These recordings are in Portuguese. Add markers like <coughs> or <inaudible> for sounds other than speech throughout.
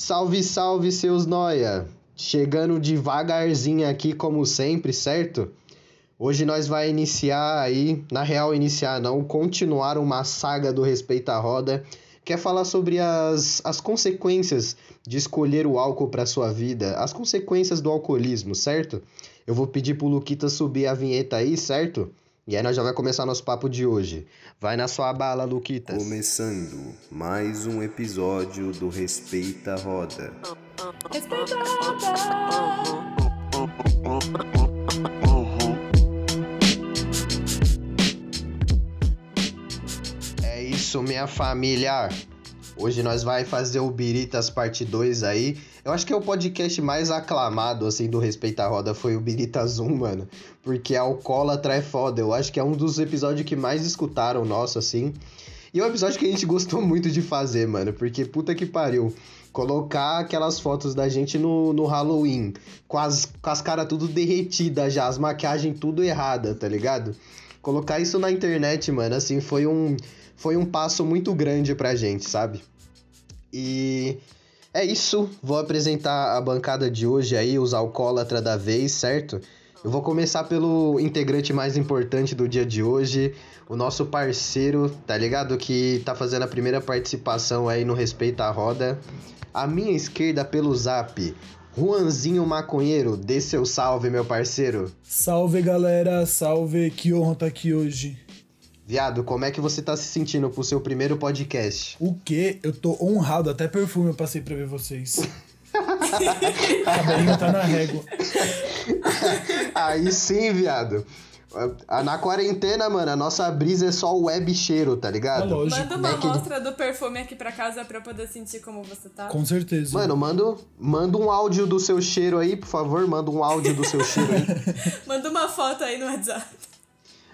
Salve, salve, seus noia! Chegando devagarzinho aqui, como sempre, certo? Hoje nós vai iniciar aí, na real iniciar não, continuar uma saga do Respeita a Roda, que é falar sobre as, as consequências de escolher o álcool para sua vida, as consequências do alcoolismo, certo? Eu vou pedir pro Luquita subir a vinheta aí, certo? E aí nós já vai começar nosso papo de hoje. Vai na sua bala, Luquitas. Começando mais um episódio do Respeita a Roda. Respeita a roda. É isso, minha família. Hoje nós vai fazer o Biritas parte 2 aí. Eu acho que é o podcast mais aclamado, assim, do Respeita a Roda foi o Biritas 1, mano. Porque alcoólatra é foda. Eu acho que é um dos episódios que mais escutaram nosso, assim. E é um episódio que a gente <laughs> gostou muito de fazer, mano. Porque puta que pariu. Colocar aquelas fotos da gente no, no Halloween. Com as, com as caras tudo derretidas já. As maquiagens tudo errada, tá ligado? Colocar isso na internet, mano, assim, foi um foi um passo muito grande pra gente, sabe? E é isso, vou apresentar a bancada de hoje aí, os alcoólatra da vez, certo? Eu vou começar pelo integrante mais importante do dia de hoje, o nosso parceiro, tá ligado? Que tá fazendo a primeira participação aí no Respeita a Roda. À minha esquerda, pelo zap, Juanzinho Maconheiro, dê seu salve, meu parceiro. Salve galera, salve, que honra tá aqui hoje. Viado, como é que você tá se sentindo pro seu primeiro podcast? O quê? Eu tô honrado, até perfume eu passei pra ver vocês. <laughs> Cabelinho tá na régua. Aí sim, viado. Ah, Na quarentena, mano, a nossa brisa é só o web cheiro, tá É ligado? lógico. Manda uma É que- amostra do perfume aqui pra casa pra eu poder sentir como você tá. Com certeza. Mano, manda, manda um áudio do seu cheiro aí, por favor. Manda um áudio do seu cheiro aí. <laughs> Manda uma foto aí no WhatsApp.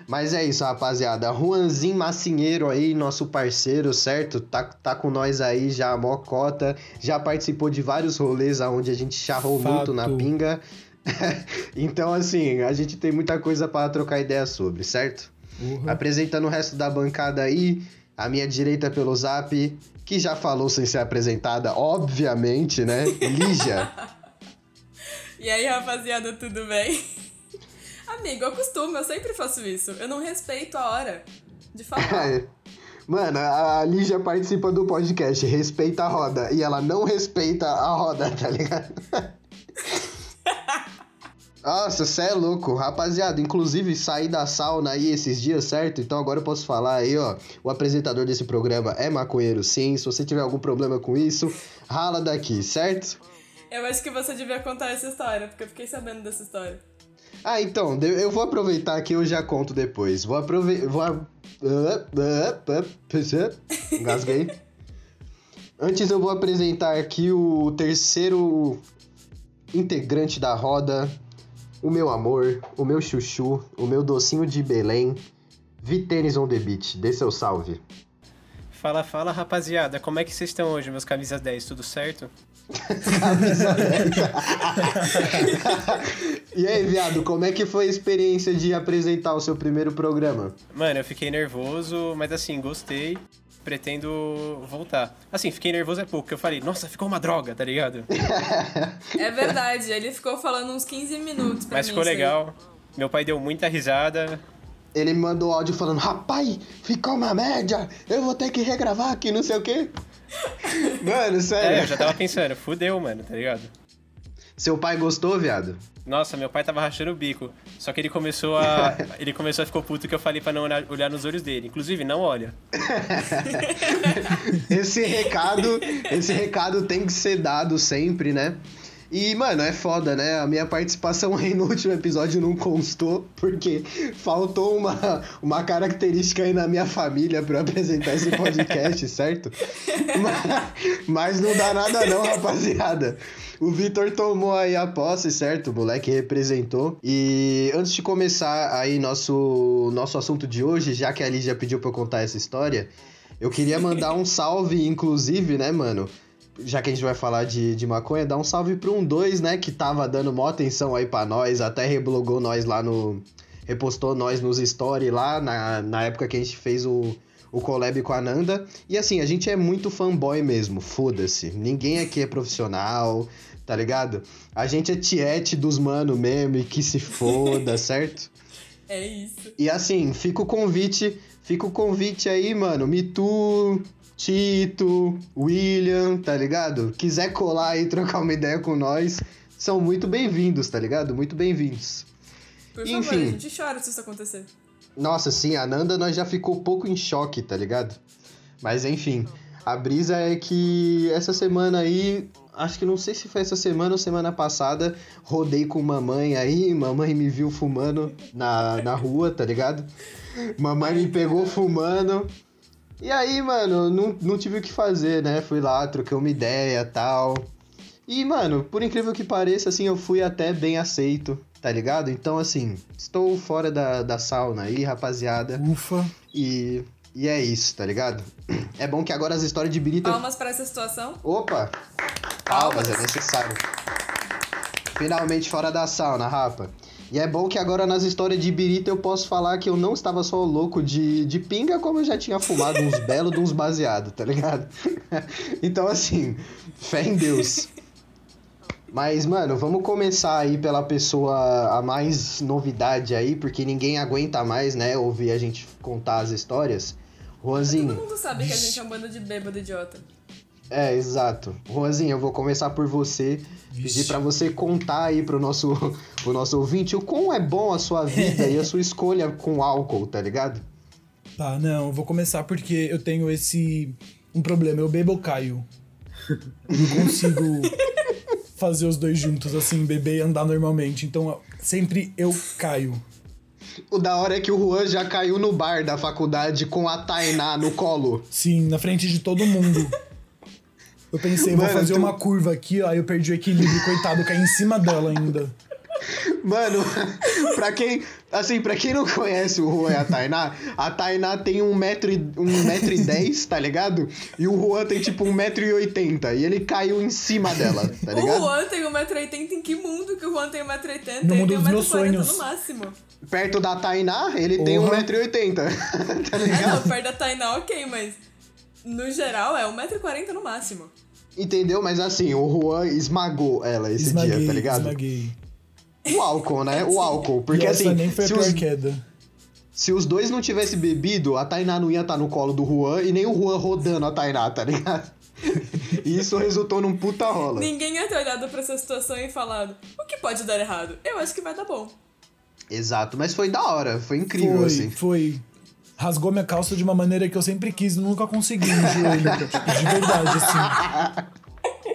Mas é isso, rapaziada. Juanzinho Massinheiro aí, nosso parceiro, certo? Tá, tá com nós aí já a mocota. Já participou de vários rolês onde a gente charrou Fato. muito na pinga. <laughs> então, assim, a gente tem muita coisa pra trocar ideia sobre, certo? Porra. Apresentando o resto da bancada aí, à minha direita pelo zap, que já falou sem ser apresentada, obviamente, né? Lígia. <laughs> E aí, rapaziada, tudo bem? Amigo, eu costumo, eu sempre faço isso. Eu não respeito a hora de falar. <laughs> Mano, a Lígia participa do podcast Respeita a Roda e ela não respeita a roda, tá ligado? <laughs> Nossa, cê é louco. Rapaziada, inclusive saí da sauna aí esses dias, certo? Então agora eu posso falar aí, ó. O apresentador desse programa é maconheiro, sim. Se você tiver algum problema com isso, rala daqui, certo? Eu acho que você devia contar essa história, porque eu fiquei sabendo dessa história. Ah, então, eu vou aproveitar que eu já conto depois. Vou aproveitar. Vou. a- <laughs> Engasguei. Antes eu vou apresentar aqui o terceiro integrante da roda, o meu amor, o meu chuchu, o meu docinho de Belém, Vitenis on the beach. Dê seu salve. Fala, fala, rapaziada. Como é que vocês estão hoje, meus camisas 10? Tudo certo? <laughs> e aí, viado, como é que foi a experiência de apresentar o seu primeiro programa? Mano, eu fiquei nervoso, mas assim, gostei. Pretendo voltar. Assim, fiquei nervoso é pouco, que eu falei, nossa, ficou uma droga, tá ligado? <laughs> É verdade, ele ficou falando uns 15 minutos pra Mas mim. ficou isso aí. legal. Meu pai deu muita risada. Ele me mandou áudio falando, rapaz, ficou uma média, eu vou ter que regravar aqui, não sei o quê. <laughs> Mano, É, sério. eu já tava pensando, fudeu, mano, tá ligado? Seu pai gostou, viado? Nossa, meu pai tava rachando o bico. Só que ele começou a. <laughs> ele começou a ficar puto que eu falei pra não olhar, olhar nos olhos dele. Inclusive, não olha. <laughs> Esse recado, esse recado tem que ser dado sempre, né? E, mano, é foda, né? A minha participação aí no último episódio não constou, porque faltou uma, uma característica aí na minha família pra eu apresentar esse podcast, <laughs> certo? Mas, mas não dá nada não, rapaziada. O Vitor tomou aí a posse, certo? O moleque representou. E antes de começar aí nosso, nosso assunto de hoje, já que a Lígia pediu pra eu contar essa história, eu queria mandar um salve, inclusive, né, mano? Já que a gente vai falar de, de maconha, dar um salve pro um dois, né? Que tava dando mó atenção aí pra nós, até reblogou nós lá no. Repostou nós nos stories lá, na, na época que a gente fez o, o collab com a Nanda. E assim, a gente é muito fanboy mesmo, foda-se. Ninguém aqui é profissional, tá ligado? A gente é tiete dos mano mesmo e que se foda, <laughs> certo? É isso. E assim, fica o convite, fica o convite aí, mano. Mitu, Tito, William, tá ligado? Quiser colar e trocar uma ideia com nós, são muito bem-vindos, tá ligado? Muito bem-vindos. Por favor, Enfim. a gente chora se isso acontecer. Nossa, sim, a Nanda nós já ficou um pouco em choque, tá ligado? Mas enfim, a brisa é que essa semana aí, acho que não sei se foi essa semana ou semana passada, rodei com mamãe aí, mamãe me viu fumando na, na rua, tá ligado? Mamãe me pegou fumando. E aí, mano, não, não tive o que fazer, né? Fui lá, troquei uma ideia tal. E, mano, por incrível que pareça, assim, eu fui até bem aceito, tá ligado? Então, assim, estou fora da, da sauna aí, rapaziada. Ufa. E, e é isso, tá ligado? <clears throat> É bom que agora as histórias de birita. Palmas pra essa situação. Opa! Palmas, é necessário. Finalmente fora da sauna, rapa. E é bom que agora nas histórias de birita eu posso falar que eu não estava só louco de, de pinga, como eu já tinha fumado uns <laughs> belos de uns baseados, tá ligado? <laughs> então, assim, fé em Deus. Mas, mano, vamos começar aí pela pessoa a mais novidade aí, porque ninguém aguenta mais, né, ouvir a gente contar as histórias. Juanzinho. Todo mundo sabe que a gente é um bando de bêbado idiota. É, exato. Juanzinho, eu vou começar por você. Vixe. Pedir pra você contar aí pro nosso, pro nosso ouvinte o quão é bom a sua vida e a sua escolha com álcool, tá ligado? Tá, não, eu vou começar porque eu tenho esse. um problema. Eu bebo ou caio. Eu não consigo <laughs> fazer os dois juntos, assim, beber e andar normalmente. Então, sempre eu caio. O da hora é que o Juan já caiu no bar da faculdade com a Tainá no colo. Sim, na frente de todo mundo. <laughs> Eu pensei, vou Mano, fazer tu- uma curva aqui, ó, aí eu perdi o equilíbrio, coitado, eu caí em cima dela ainda. Mano, <laughs> pra quem. Assim, pra quem não conhece o Juan e a Tainá, a Tainá tem 1,10m, um metro e dez, tá ligado? E o Juan tem tipo 1,80m. E ele caiu em cima dela, tá O ligado? Juan tem 1,80m em que mundo que o Juan tem 1,80m? No Ele mundo tem dos meus 1,40m sonhos. no máximo. Perto da Tainá, ele tem Porra. 1,80m. <laughs> tá É, não, ligado? perto da Tainá, ok, mas no geral é 1,40m no máximo. Entendeu? Mas assim, o Juan esmagou ela esse Esmaguei, dia, tá ligado? esmaguei. O álcool, né? O <laughs> álcool. Porque e essa assim, nem foi a se pior os, queda. se os dois não tivessem bebido, a Tainá não ia estar no colo do Juan e nem o Juan rodando a Tainá, tá ligado? <laughs> E isso resultou num puta rola. Ninguém ia ter olhado pra essa situação e falado: o que pode dar errado? Eu acho que vai dar bom. Exato, mas foi da hora, foi incrível, Foi, assim. foi. Rasgou minha calça de uma maneira que eu sempre quis e nunca consegui no joelho. tipo, <laughs> de verdade, assim.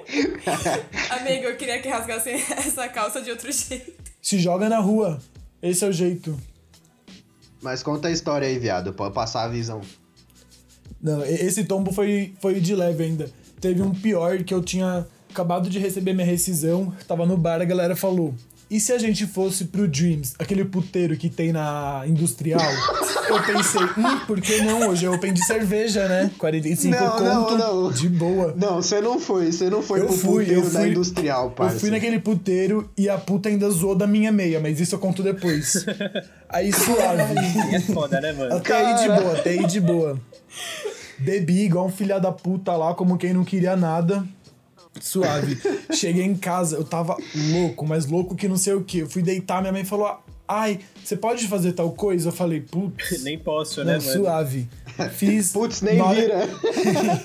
<laughs> Amigo, eu queria que rasgassem essa calça de outro jeito. Se joga na rua. Esse é o jeito. Mas conta a história aí, viado, eu passar a visão. Não, e- esse tombo foi, foi de leve ainda. Teve um pior que eu tinha acabado de receber minha rescisão, tava no bar, a galera falou. E se a gente fosse pro Dreams, aquele puteiro que tem na industrial? <laughs> Eu pensei, hum, por que não? Hoje é open de cerveja, né? 45 Não, não, conto, não. de boa. Não, você não foi, você não foi Eu pro fui, puteiro eu da fui. industrial, parça. Eu fui naquele puteiro e a puta ainda zoou da minha meia, mas isso eu conto depois. Aí suave. <laughs> É foda, né, mano? Até aí de Cara. boa, até aí de boa. Bebi igual um filha da puta lá, como quem não queria nada. Suave. Cheguei em casa, eu tava louco, mas louco que não sei o que. Eu fui deitar, minha mãe falou: Ai, você pode fazer tal coisa? Eu falei, putz. <laughs> Nem posso, Não, né, mano? suave. Fiz. <laughs> Putz, nem hora- vira.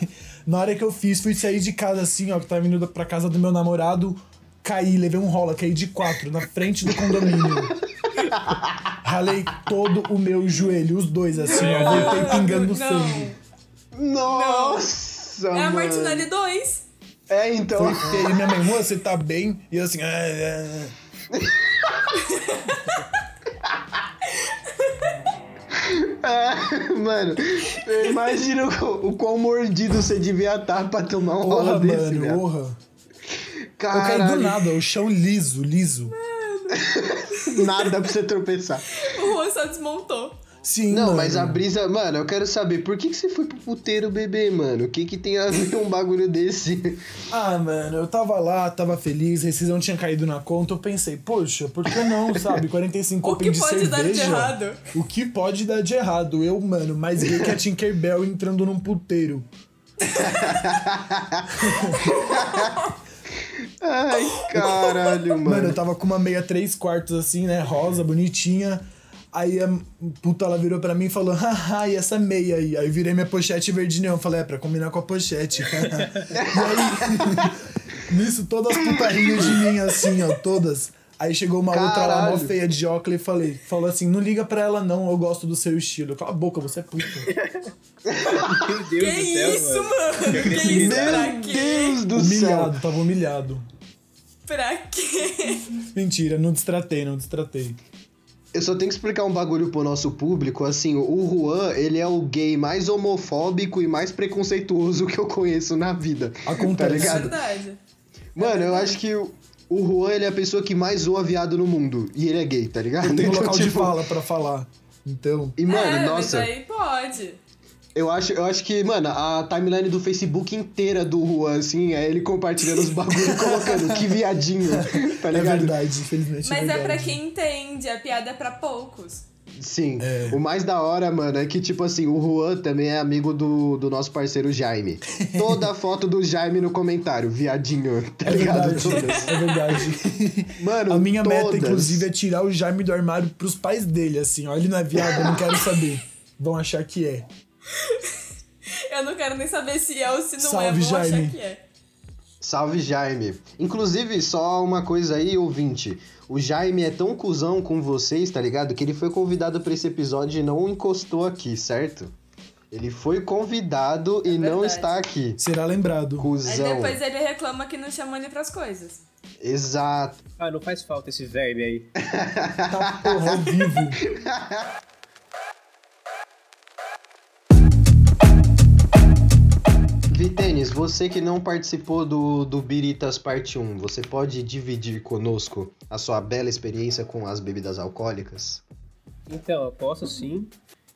<laughs> Na hora que eu fiz, fui sair de casa assim, ó, que tava indo pra casa do meu namorado, caí, levei um rola, caí de quatro na frente do condomínio. Ralei todo o meu joelho, os dois, assim, ó, voltei pingando não. sangue. Nossa, É a. Martinelli 2. É, então. Foi feio. Minha mãe, "Moça, você tá bem? E eu assim, ah, ah, ah." <laughs> mano, eu imagino o, o quão mordido você devia estar pra tomar um rola desse, mano, porra. Eu caí do Caralho, nada, o chão liso, liso. <laughs> nada pra você tropeçar. O Juan só desmontou. Sim, Não, mano. mas a brisa. Mano, eu quero saber, por que, que você foi pro puteiro beber, mano? O que, que tem a ver um bagulho desse? <laughs> Ah, mano, eu tava lá, tava feliz, rescisão tinha caído na conta, eu pensei, poxa, por que não, <laughs> sabe? 45 O open que de pode dar de cerveja. errado? O que pode dar de errado? Eu, mano, mais gay que a <laughs> Tinkerbell entrando num puteiro. Ai, caralho, mano. Mano, eu tava com uma meia três quartos assim, né? Rosa, bonitinha. Aí a puta ela virou pra mim e falou, haha, e essa meia aí? Aí eu virei minha pochete verde neon. Falei, é pra combinar com a pochete. <laughs> e aí, nisso, todas as putarrinhas de mim, assim, ó, todas. Aí chegou uma outra lá, mó Caralho. feia de óculos, e falei, falou assim, não liga pra ela não, eu gosto do seu estilo. Cala a boca, você é puta. <laughs> Meu Deus Que do céu, isso, mano. Que isso? Pra Meu quê? Deus do céu. humilhado, tava humilhado. Pra quê? Mentira, não destratei, não destratei. Eu só tenho que explicar um bagulho pro nosso público. Assim, o Juan, ele é o gay mais homofóbico e mais preconceituoso <laughs> que eu conheço na vida. Acontece. Tá É ligado? verdade. Mano, eu acho que o, Juan, ele é a pessoa que mais zoa viado no mundo. E ele é gay, tá ligado? Tem um <laughs> Então, local de tipo, fala pra falar. Então, E, mano, é, nossa. mas aí pode. Eu acho, eu acho que, mano, a timeline do Facebook inteira do Juan, assim, é ele compartilhando os bagulhos e colocando que viadinho, <laughs> tá é ligado? verdade, infelizmente. Mas é verdade. pra quem entende, a piada é pra poucos. Sim. É. O mais da hora, mano, é que, tipo assim, o Juan também é amigo do, do nosso parceiro Jaime. <laughs> Toda foto do Jaime no comentário, viadinho, tá É ligado? verdade, Todas. é verdade. <laughs> Mano, A minha meta, todas. inclusive, é tirar o Jaime do armário pros pais dele, assim. Ó, ele não é viado, eu não quero saber. Vão achar que é. Eu não quero nem saber se é ou se não Salve, é, vou Jaime. achar que é. Salve, Jaime. Inclusive, só uma coisa aí, ouvinte. O Jaime é tão cuzão com vocês, tá ligado? Que ele foi convidado pra esse episódio e não encostou aqui, certo? Ele foi convidado e não verdade. está aqui. Será lembrado. Aí Cusão. depois ele reclama que não chamam ele pras coisas. Exato. Ah, não faz falta esse verme aí. Tá porra, ao vivo. <laughs> Vitenes, você que não participou do, do Biritas Parte 1, você pode dividir conosco a sua bela experiência com as bebidas alcoólicas? Então, eu posso sim.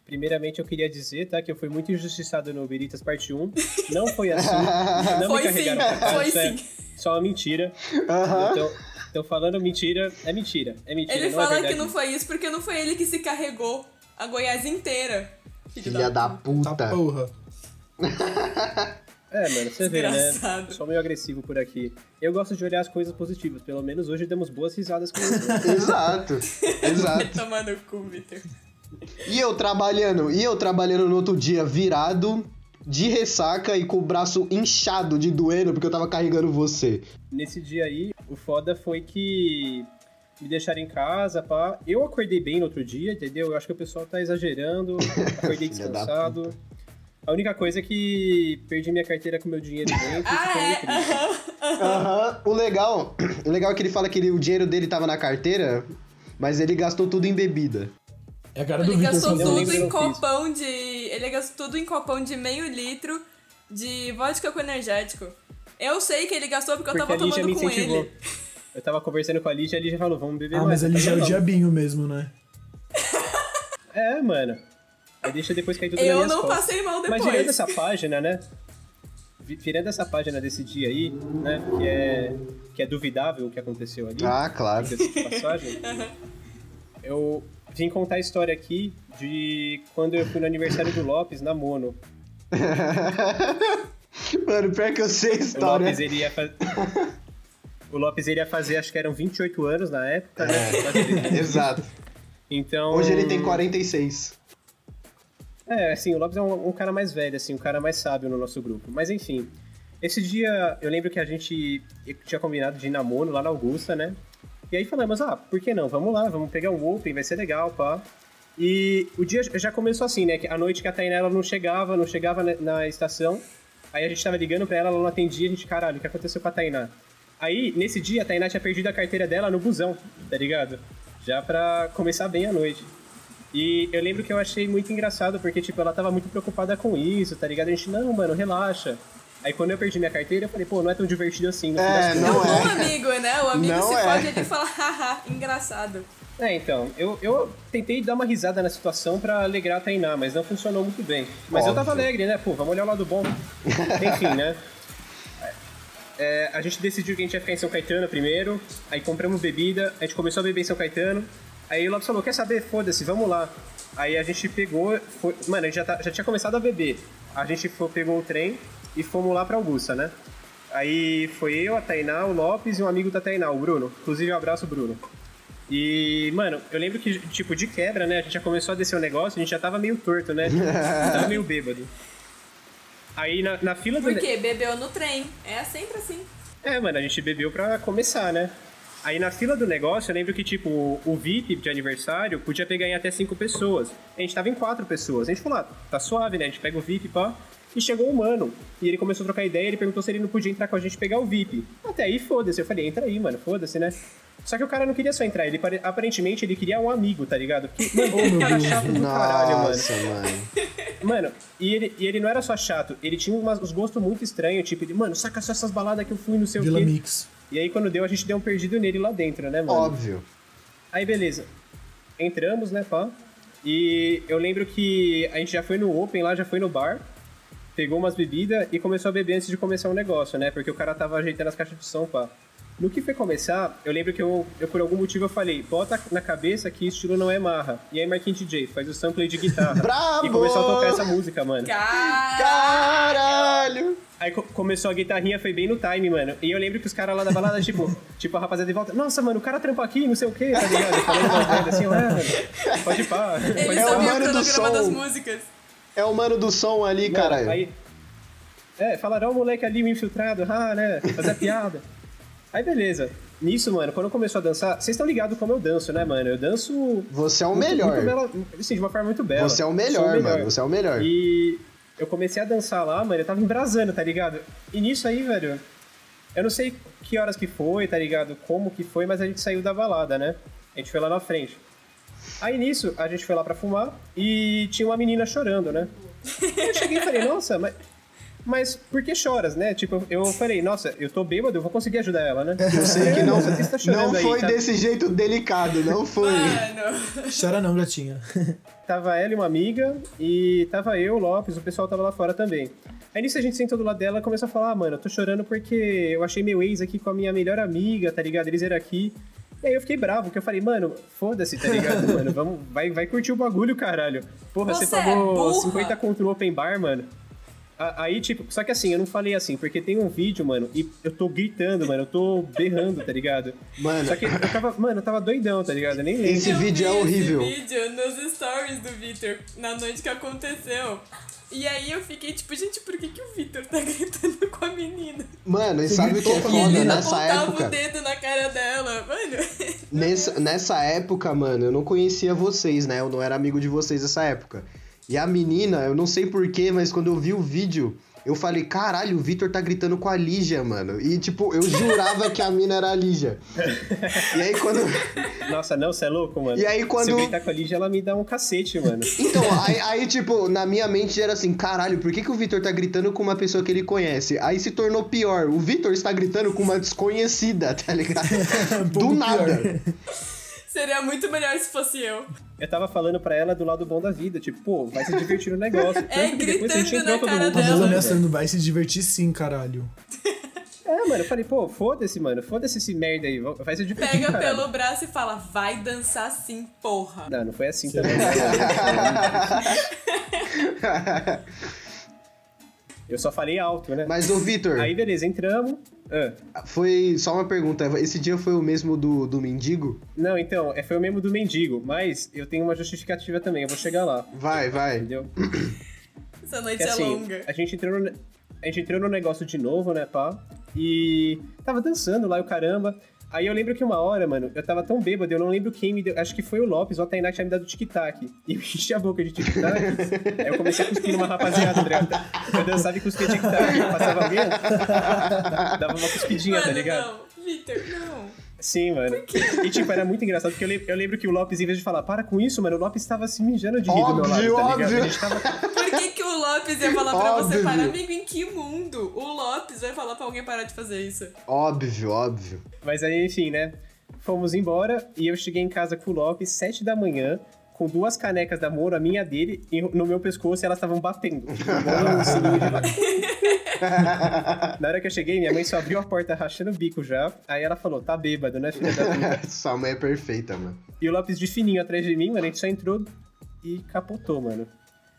Primeiramente, eu queria dizer, tá, que eu fui muito injustiçado no Beritas Parte 1. Não foi assim. <laughs> Não Foi me carregaram sim, pra casa. foi é sim. só uma mentira. Então, então, falando mentira, é mentira. É mentira, Ele não é fala verdade. que não foi isso porque não foi ele que se carregou a Goiás inteira. Filho Filha da puta. Tá puta. porra. <laughs> É, mano, você vê, né? Sou meio agressivo por aqui. Eu gosto de olhar as coisas positivas. Pelo menos hoje demos boas risadas com isso. <laughs> Exato. Vai Exato. <laughs> tomar no cu, Victor. E eu trabalhando, e eu trabalhando no outro dia virado, de ressaca e com o braço inchado de doendo porque eu tava carregando você. Nesse dia aí, o foda foi que me deixaram em casa, pá. Eu acordei bem no outro dia, entendeu? Eu acho que o pessoal tá exagerando. <laughs> Acordei descansado. A única coisa é que perdi minha carteira com meu dinheiro dentro. <laughs> Ah, é? Aham. <laughs> Aham. O legal, <clears throat> o legal é que ele fala que ele- o dinheiro dele tava na carteira, mas ele gastou tudo em bebida. É a cara do Ele Vitor gastou Eu tudo em eu copão de. Ele gastou tudo em copão de meio litro de vodka com energético. Eu sei que ele gastou porque, eu Porque tava a Lígia me tomando com ele. Eu tava conversando com a Lígia e a Lígia falou, vamos beber Ah, mais. mas ele Eu já é o diabinho mesmo, né? <laughs> É, mano. Aí deixa depois cair tudo Eu não costas. passei mal Mas depois. tirando essa página, né? Vi- Tirando essa página desse dia aí, né? Que é, que é duvidável o que aconteceu ali. Ah, claro. passagem. <laughs> eu vim contar a história aqui de quando eu fui no aniversário do Lopes na Mono. <laughs> Mano, pior que eu sei a O história. Lopes ele ia fazer. <laughs> O Lopes ele ia fazer, acho que eram 28 anos na época, né? Exato. Então. Hoje ele tem 46. É, assim, o Lopes é um, um cara mais velho, assim, um cara mais sábio no nosso grupo. Mas enfim, esse dia eu lembro que a gente tinha combinado de ir na Mono lá na Augusta, né? E aí falamos, ah, por que não? Vamos lá, vamos pegar um Open, vai ser legal, pá. E o dia já começou assim, né? A noite que a Tainá ela não chegava, não chegava na, na estação. Aí a gente tava ligando pra ela, ela não atendia, a gente, caralho, o que aconteceu com a Tainá? Aí, nesse dia, a Tainá tinha perdido a carteira dela no busão, tá ligado? Já pra começar bem a noite. E eu lembro que eu achei muito engraçado, porque, tipo, ela tava muito preocupada com isso, tá ligado? A gente, não, mano, relaxa. Aí quando eu perdi minha carteira, eu falei, pô, não é tão divertido assim. No É. É Não <laughs> um é. bom amigo, né? O amigo Não se é. pode ali e fala, haha, engraçado. É, então, eu, eu tentei dar uma risada na situação pra alegrar a Tainá, mas não funcionou muito bem. Mas eu tava Óbvio. alegre, né? Pô, vamos olhar o lado bom. Enfim, né? É, a gente decidiu que a gente ia ficar em São Caetano primeiro, aí compramos bebida, a gente começou a beber em São Caetano, aí o Lopes falou, quer saber? Foda-se, vamos lá. Aí a gente pegou, foi- mano, a gente já, tá- já tinha começado a beber. A gente foi- pegou o trem e fomos lá pra Augusta, né? Aí foi eu, a Tainá, o Lopes e um amigo da Tainá, o Bruno. Inclusive, um abraço, Bruno. E, mano, eu lembro que, tipo, de quebra, né? A gente já começou a descer o negócio, a gente já tava meio torto, né? <laughs> tava meio bêbado. Aí na, na fila do. Por quê? Bebeu no trem. É sempre assim. É, mano, a gente bebeu pra começar, né? Aí na fila do negócio, eu lembro que, tipo, o VIP de aniversário podia pegar em até cinco pessoas. A gente tava em quatro pessoas. A gente falou, ah, tá suave, né? A gente pega o VIP, pá. E chegou um mano. E ele começou a trocar ideia, ele perguntou se ele não podia entrar com a gente e pegar o VIP. Até aí, foda-se. Eu falei, entra aí, mano, foda-se, né? Só que o cara não queria só entrar, ele pare- aparentemente ele queria um amigo, tá ligado? Porque, mano, o cara chato do caralho, mano. Nossa, mano. Mano, e ele, e ele não era só chato, ele tinha umas, uns gostos muito estranhos, tipo, ele, mano, saca só essas baladas que eu fui, não sei Vila o quê. Mix. E aí quando deu, a gente deu um perdido nele lá dentro, né, mano? Óbvio. Aí beleza. Entramos, né, pá. E eu lembro que a gente já foi no Open lá, já foi no bar, pegou umas bebidas e começou a beber antes de começar o negócio, né? Porque o cara tava ajeitando as caixas de som, pá. No que foi começar, eu lembro que eu, eu por algum motivo eu falei, bota na cabeça que estilo não é marra. E aí Marquinhos DJ faz o sample de guitarra. <laughs> Bravo! E começou a tocar essa música, mano. Cara, Caralho! Aí co- começou a guitarrinha, foi bem no time, mano. E eu lembro que os caras lá da balada, tipo, <laughs> tipo, a rapaziada de volta, nossa, mano, o cara trampa aqui, não sei o quê, tá ligado? Falando umas merdas assim, ué, mano, pode ir pá. ele É o mano do cronograma das som. músicas. É o mano do som ali, Mano, caralho. Aí, é, falaram, ó, o moleque ali, o infiltrado, ah, né, fazer piada. <laughs> Aí beleza. Nisso, mano, quando começou a dançar, vocês estão ligados como eu danço, né, mano? Eu danço. Você é o muito- melhor. Muito bela, assim, de uma forma muito bela. Você é o Sou melhor, mano. Você é o melhor. E eu comecei a dançar lá, mano, eu tava embrasando, tá ligado? E nisso aí, velho, eu não sei que horas que foi, tá ligado? Como que foi, mas a gente saiu da balada, né? A gente foi lá na frente. Aí nisso, a gente foi lá pra fumar e tinha uma menina chorando, né? Eu cheguei e falei, nossa, mas. Mas por que choras, né? Tipo, eu falei, nossa, eu tô bêbado, eu vou conseguir ajudar ela, né? Eu sei que não, tá chorando não aí, foi tá? desse jeito delicado, não foi. Mano, Chora não, gatinha. Tava ela e uma amiga, e tava eu, o Lopes, o pessoal tava lá fora também. Aí nisso a gente sentou do lado dela e começou a falar, ah, mano, eu tô chorando porque eu achei meu ex aqui com a minha melhor amiga, tá ligado? Eles eram aqui. E aí eu fiquei bravo, porque eu falei, mano, foda-se, tá ligado, mano? Vamos, vai, vai curtir o bagulho, caralho. Porra, você, Você é pagou burra. 50 conto no open bar, mano. Aí, tipo, só que assim, eu não falei assim, porque tem um vídeo, mano, e eu tô gritando, mano, eu tô berrando, tá ligado? Mano. Só que eu tava, mano, eu tava doidão, tá ligado? Eu nem lembro. Esse eu vídeo é horrível. Esse vídeo nos stories do Victor, na noite que aconteceu. E aí eu fiquei tipo, gente, por que, que o Victor tá <laughs> gritando com a menina? Mano, e sabe o que é E foda ele nessa apontava o época? dedo na cara dela. Mano, Nessa, nessa época, mano, eu não conhecia vocês, né? Eu não era amigo de vocês nessa época. E a menina, eu não sei porquê, mas quando eu vi o vídeo, eu falei, caralho, o Vitor tá gritando com a Lígia, mano. E, tipo, eu <laughs> jurava que a mina era a Lígia. E aí, quando. <laughs> Nossa, não, você é louco, mano. E aí, quando- Se eu gritar com a Lígia, ela me dá um cacete, mano. <laughs> Então, aí, aí, tipo, na minha mente era assim, caralho, por que, que o Vitor tá gritando com uma pessoa que ele conhece? Aí se tornou pior. O Vitor está gritando com uma desconhecida, tá ligado? Do nada. pior. Seria muito melhor se fosse eu. Eu tava falando pra ela do lado bom da vida, tipo, pô, vai se divertir no negócio. <laughs> É, Tanto que depois a gente gritando na cara mundo dela. Pamela junto, ameaçando, vai se divertir sim, caralho. É, mano, eu falei, pô, foda-se, mano, foda-se esse merda aí, vai se divertir, Pega caralho. pelo braço e fala, vai dançar sim, porra. Não, não foi assim também. <laughs> Eu só falei alto, né? Mas, ô, Vitor, Aí, beleza, entramos. Ah, foi só uma pergunta. Esse dia foi o mesmo do, do mendigo? Não, então, é, foi o mesmo do mendigo, mas eu tenho uma justificativa também, eu vou chegar lá, Vai, vai. entendeu? <coughs> Essa noite Que é assim, longa. a gente entrou no, a gente entrou no negócio de novo, né, pá? E tava dançando lá e o caramba. Aí eu lembro que uma hora, mano, eu tava tão bêbado, eu não lembro quem me deu. Acho que foi o Lopes ou a Tainá que tinha me dado tic-tac. E eu <laughs> enchi a boca de tic-tac. aí eu comecei a cuspir numa rapaziada, tá ligado? Eu dançava e cuspia tic-tac. Passava alguém, dava uma cuspidinha, Mano, tá ligado? não. Victor, não. Sim, mano. E tipo, era muito engraçado, porque eu lembro, eu lembro que o Lopes, em vez de falar, para com isso, mano, o Lopes tava se mijando de rir do meu lado, Óbvio, tá ligado? óbvio. A gente tava. <laughs> Por que, que o Lopes ia falar pra você parar? Amigo, em que mundo o Lopes vai falar pra alguém parar de fazer isso? Óbvio, óbvio. Mas aí, enfim, né? Fomos embora e eu cheguei em casa com o Lopes, sete da manhã, com duas canecas da Moro, a minha dele, e no meu pescoço e elas estavam batendo. Na hora que eu cheguei, minha mãe só abriu a porta rachando o bico já. Aí ela falou, tá bêbado, né, filha da puta? <laughs> Sua mãe é perfeita, mano. E o Lopes de fininho atrás de mim, mano, a gente só entrou e capotou, mano.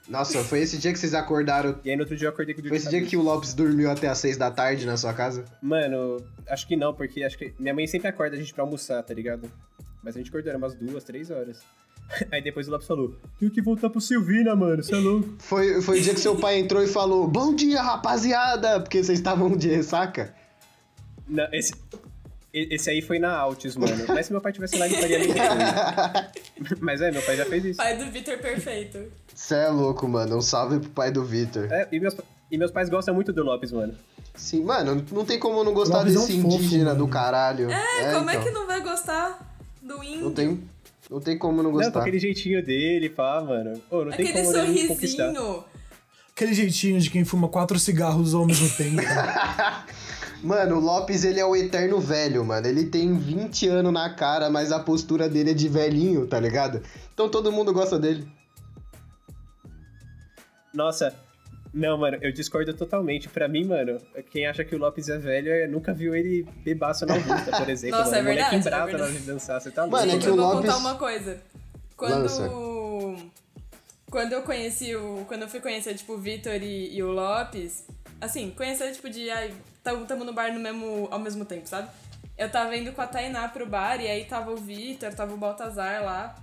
Nossa, foi esse dia que vocês acordaram. E aí no outro dia eu acordei com o Foi esse dia que o Lopes dormiu até às seis da tarde na sua casa? Mano, acho que não, porque acho que minha mãe sempre acorda a gente pra almoçar, tá ligado? Mas a gente acordou, era umas duas, três horas. <laughs> Aí depois o Lopes falou, tenho que voltar pro Silvina, mano, você é louco. Foi, foi o dia que seu pai entrou e falou: Bom dia, rapaziada! Porque vocês estavam de ressaca. Não, esse, esse aí foi na Altis, mano. Mas se meu pai tivesse lá, ele faria a mesma coisa. <laughs> Mas é, meu pai já fez isso. Pai do Vitor perfeito. Cê é louco, mano. Um salve pro pai do Vitor. É, e, meus, e meus pais gostam muito do Lopes, mano. Sim, mano, não tem como não gostar Lopes é um desse fofo, indígena mano. do caralho. É, como é então. que não vai gostar do índio? Não tem, não tem como não Não, com gostar. aquele jeitinho dele, pá, mano. Ô, não tem Aquele como ele me conquistar. sorrisinho. Aquele jeitinho de quem fuma quatro cigarros ao mesmo tempo. <laughs> Mano, o Lopes, ele é o eterno velho, mano. Ele tem 20 anos na cara, mas a postura dele é de velhinho, tá ligado? Então todo mundo gosta dele. Nossa, não, mano, eu discordo totalmente. Pra mim, mano, quem acha que o Lopes é velho é, nunca viu ele bebaço na Augusta, por <laughs> exemplo. Nossa, mano. é moleque verdade, é bravo na hora verdade. de dançar, você tá louco. Mano, é que eu o vou Lopes- contar uma coisa. Quando. Lança. Quando eu conheci o. Quando eu fui conhecer, tipo, o Vitor e, e o Lopes, assim, conhecer, tipo, de. Ai, tamo, tamo no bar no mesmo, ao mesmo tempo, sabe? Eu tava indo com a Tainá pro bar e aí tava o Vitor, tava o Baltazar lá.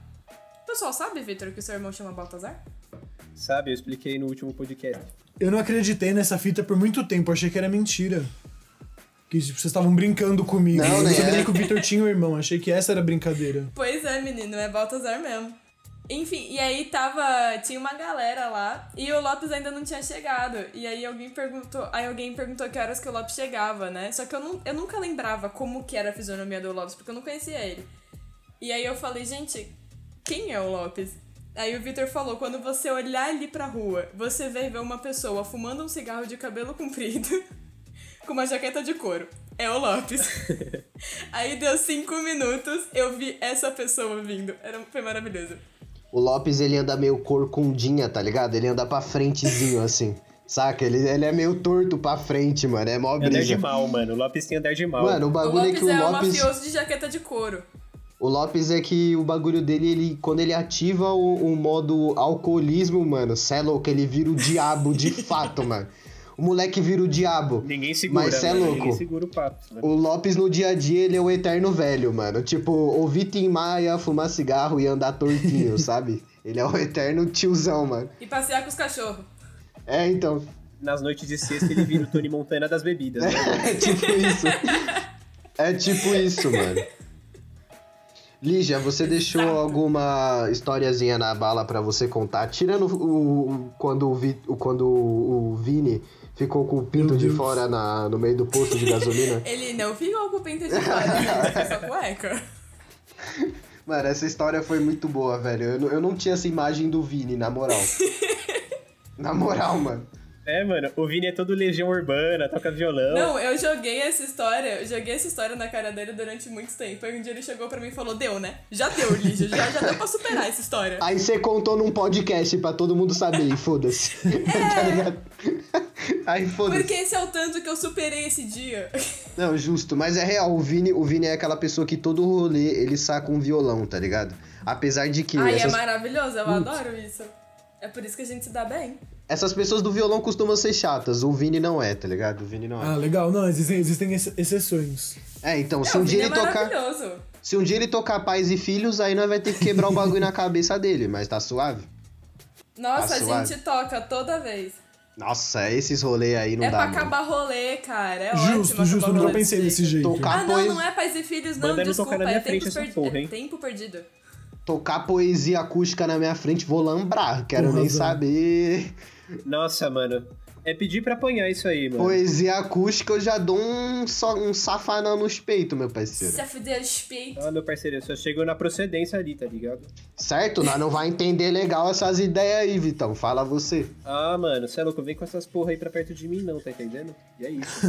O pessoal sabe, Vitor, que o seu irmão chama Baltazar? Sabe, eu expliquei no último podcast. Eu não acreditei nessa fita por muito tempo, achei que era mentira. Que tipo, vocês estavam brincando comigo. Não, eu né? sabia nem que o Victor tinha um irmão, achei que essa era a brincadeira. Pois é, menino, é Baltazar mesmo. Enfim, e aí tava. Tinha uma galera lá e o Lopes ainda não tinha chegado. E aí alguém perguntou. Aí alguém perguntou que horas que o Lopes chegava, né? Só que eu, não, eu nunca lembrava como que era a fisionomia do Lopes, porque eu não conhecia ele. E aí eu falei, gente, quem é o Lopes? Aí o Victor falou, quando você olhar ali pra rua, você vai ver uma pessoa fumando um cigarro de cabelo comprido <laughs> com uma jaqueta de couro. É o Lopes. <laughs> Aí deu cinco minutos, eu vi essa pessoa vindo. Era, foi maravilhoso. O Lopes, ele anda meio corcundinha, tá ligado? Ele anda pra frentezinho, assim. Saca? Ele, ele é meio torto pra frente, mano. É mó Andar de brisa. mal, mano. O Lopes tem andar de mal. Mano, o O bagulho é Lopes que o é o Lopes... mafioso de jaqueta de couro. O Lopes é que o bagulho dele, ele, quando ele ativa o, o modo alcoolismo, mano, cê é louco, ele vira o diabo de <laughs> fato, mano. O moleque vira o diabo. Ninguém segura, Mas cê é mano. louco. Ninguém segura o papo. mano. O Lopes no dia a dia, ele é o eterno velho, mano. Tipo, ouvir Tim Maia, fumar cigarro e andar tortinho, <laughs> sabe? Ele é o eterno tiozão, mano. E passear com os cachorros. É, então. Nas noites de sexta ele vira o Tony Montana das bebidas. né? <laughs> É tipo isso. É tipo isso, mano. Lígia, você deixou alguma historiazinha na bala pra você contar? Tirando o, o- quando, o, Vi- o- quando o Vini ficou com o pinto Meu de Deus. fora na- no meio do posto de gasolina. <laughs> Ele não ficou com o pinto de fora, ele foi só cueca. <laughs> Mano, essa história foi muito boa, velho. Eu, não- eu não tinha essa imagem do Vini, na moral. <laughs> na moral, mano. É, mano, o Vini é todo legião urbana, toca violão. Não, eu joguei essa história, eu joguei essa história na cara dele durante muito tempo. Aí um dia ele chegou pra mim e falou, deu, né? Já deu, Lígia, já, já deu pra superar essa história. Aí você contou num podcast pra todo mundo saber, <laughs> foda-se. tá ligado? Aí foda-se. Porque esse é o tanto que eu superei esse dia. Não, justo, mas é real, o Vini, o Vini é aquela pessoa que todo rolê ele saca um violão, tá ligado? Apesar de que Ai, essas, é maravilhoso, eu adoro isso. É por isso que a gente se dá bem. Essas pessoas do violão costumam ser chatas, o Vini não é, tá ligado? O Vini não é. Ah, legal. Não, existem, existem ex- exceções. É, então, se É, um o dia Vini ele é tocar, maravilhoso. se um dia ele tocar pais e filhos, aí nós vai ter que quebrar o bagulho na cabeça dele, mas tá suave. Nossa, Tá a suave. gente toca toda vez. Nossa, esses rolês aí não é dá, pra mano. acabar rolê, cara. É justo, ótimo. justo. Nunca rolê pensei desse jeito. Tocar Ah, não, poesia, não é pais e filhos, não, Manda não desculpa. tocar na minha é, frente tempo essa perdi- porra, hein? é tempo perdido. tocar poesia acústica na minha frente, vou lambrar, quero nem razão. saber. Nossa, mano. É pedir pra apanhar isso aí, mano. Poesia acústica eu já dou um, só, um safanão nos peitos, meu parceiro. Se a fuder respeito. Ah, meu parceiro, eu só chego na procedência ali, tá ligado? Certo? Nós não vai entender legal essas ideias aí, Vitão. Fala você. Ah, mano, você é louco, vem com essas porra aí pra perto de mim não, tá entendendo? E é isso.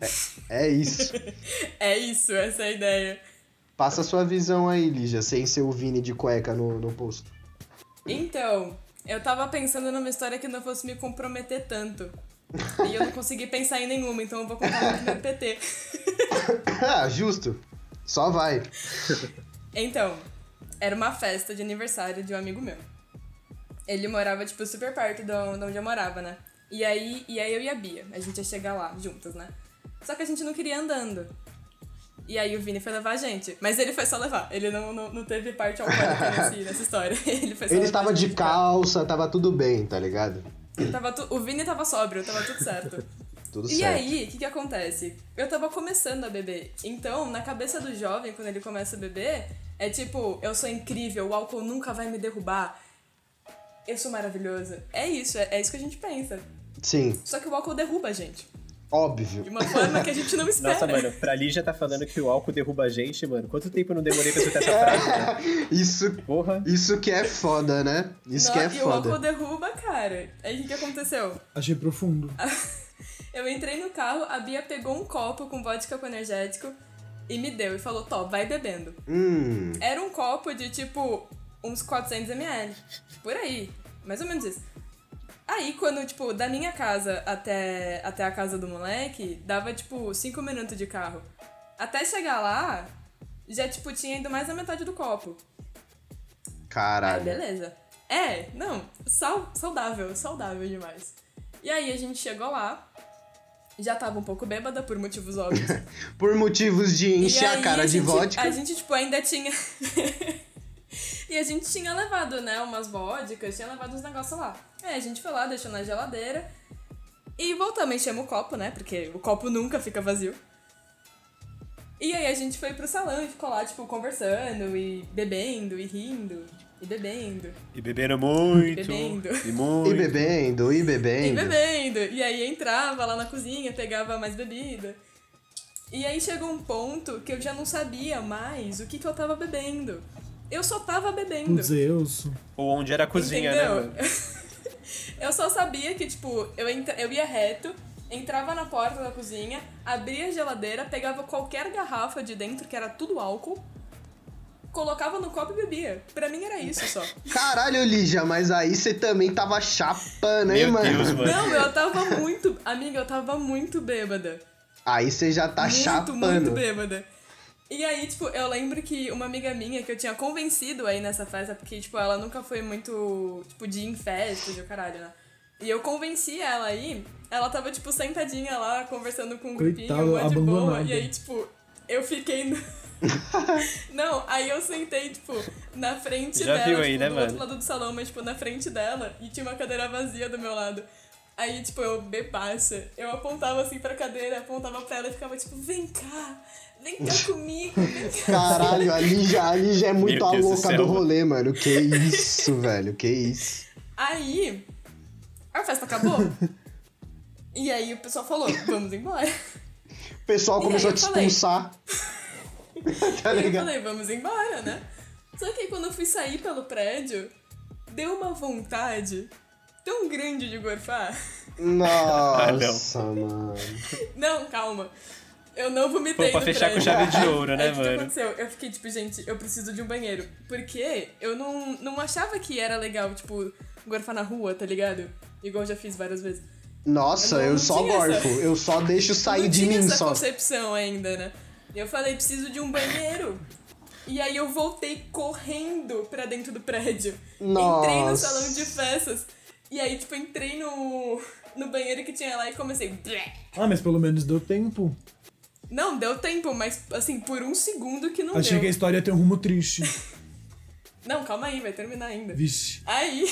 <laughs> É isso. <laughs> É isso, essa é a ideia. Passa a sua visão aí, Lígia, sem ser o Vini de cueca no, no posto. Então, eu tava pensando numa história que não fosse me comprometer tanto. E eu não consegui pensar em nenhuma, então eu vou contar uma do meu PT. ah, justo. Só vai. Então, era uma festa de aniversário de um amigo meu. Ele morava, tipo, super perto de onde eu morava, né? E aí, e aí eu e a Bia, a gente ia chegar lá juntas, né? Só que a gente não queria andando. E aí o Vini foi levar a gente. Mas ele foi só levar. Ele não, não, não teve parte alcoólica nesse, <laughs> nessa história. <laughs> Ele foi só Ele estava de calça, tava tudo bem, tá ligado? Tava tu- O Vini tava sóbrio, tava tudo certo. <laughs> Tudo E certo. aí, o que que acontece? Eu tava começando a beber. Então, na cabeça do jovem, quando ele começa a beber, é tipo, eu sou incrível, o álcool nunca vai me derrubar. Eu sou maravilhoso. É isso, é, é isso que a gente pensa. Sim, Só que o álcool derruba a gente. Óbvio. De uma forma que a gente não <laughs> espera. Nossa, mano, pra Lígia tá falando que o álcool derruba a gente, mano. Quanto tempo eu não demorei pra escutar essa frase, mano? Isso, Porra. isso que é foda, né? Isso Não, que é e o álcool foda. derruba, cara. Aí o que, que aconteceu? Achei profundo. <laughs> Eu entrei no carro, a Bia pegou um copo com vodka com energético e me deu e falou: Tó, vai bebendo. Hum, Era um copo de tipo uns 400ml. Por aí. Mais ou menos isso. Aí, quando, tipo, da minha casa até, até a casa do moleque, dava, tipo, 5 minutos de carro. Até chegar lá, já, tipo, tinha ido mais da metade do copo. Aí, caralho. beleza. É, não, sal, saudável, saudável demais. E aí, a gente chegou lá, já tava um pouco bêbada, por motivos óbvios. <laughs> Por motivos de encher a aí, cara de gente- vodka. A gente, tipo, ainda tinha. <laughs> e a gente tinha levado, né, umas vodkas, tinha levado uns negócios lá. Aí a gente foi lá, deixou na geladeira. E voltamos, enchemos o copo, né? Porque o copo nunca fica vazio. E aí a gente foi pro salão e ficou lá, tipo, conversando e bebendo e rindo. E bebendo. E beberam muito. Bebendo. E muito. E bebendo, e E bebendo. bebendo. E aí entrava lá na cozinha, pegava mais bebida. E aí chegou um ponto que eu já não sabia mais o que, que eu tava bebendo. Eu só tava bebendo. Putz, eu sou. Ou onde era a cozinha, entendeu? né, <laughs> eu só sabia que, tipo, eu, entra... eu ia reto, entrava na porta da cozinha, abria a geladeira, pegava qualquer garrafa de dentro, que era tudo álcool, colocava no copo e bebia. Pra mim era isso só. <laughs> Caralho, Lígia, mas aí você também tava chapando, hein, Meu mano? Deus, mano. Não, eu tava muito. Amiga, eu tava muito bêbada. Aí você já tá muito, chapando. muito bêbada. E aí, tipo, eu lembro que uma amiga minha que eu tinha convencido aí nessa festa, porque, tipo, ela nunca foi muito, tipo, de ir em festa, de caralho, né? E eu convenci ela aí, ela tava, tipo, sentadinha lá, conversando com um grupinho, mó de boa. E aí, tipo, eu fiquei no... <laughs> Não, aí eu sentei, tipo, na frente Já dela, viu tipo, aí, né, do mano? outro lado do salão, mas, tipo, na frente dela, e tinha uma cadeira vazia do meu lado. Aí, tipo, eu bebaça, eu apontava assim pra cadeira, apontava pra ela e ficava tipo, vem cá, vem cá comigo, vem cá. <laughs> Caralho, a Lígia é muito Meu a Deus do louca do mano. rolê, mano. Que isso, velho, que isso. Aí, a festa acabou. E aí o pessoal falou, vamos embora. O pessoal E começou a te falei? expulsar. <laughs> tá E eu falei, vamos embora, né? Só que aí quando eu fui sair pelo prédio, deu uma vontade tão grande de gorfar. Nossa, mano. Não, calma. Eu não vomitei Pô, pra no fechar com prédio. chave de ouro, né, Aí o que mano? aconteceu? Eu fiquei tipo, gente, eu preciso de um banheiro. Porque eu não, não achava que era legal, tipo, gorfar na rua, tá ligado? Igual eu já fiz várias vezes. Nossa, Eu não eu só tinha essa- gorfo. Eu só deixo sair não de tinha mim essa só. concepção ainda, né? E eu falei, preciso de um banheiro. E aí eu voltei correndo pra dentro do prédio. Entrei no Nossa. salão de festas. E aí, tipo, entrei no, no banheiro que tinha lá e comecei. Ah, mas pelo menos deu tempo. Não, deu tempo, mas assim, por um segundo que não Achei deu. que a história ia ter um rumo triste. <laughs> Não, calma aí, vai terminar ainda. Vixe. Aí,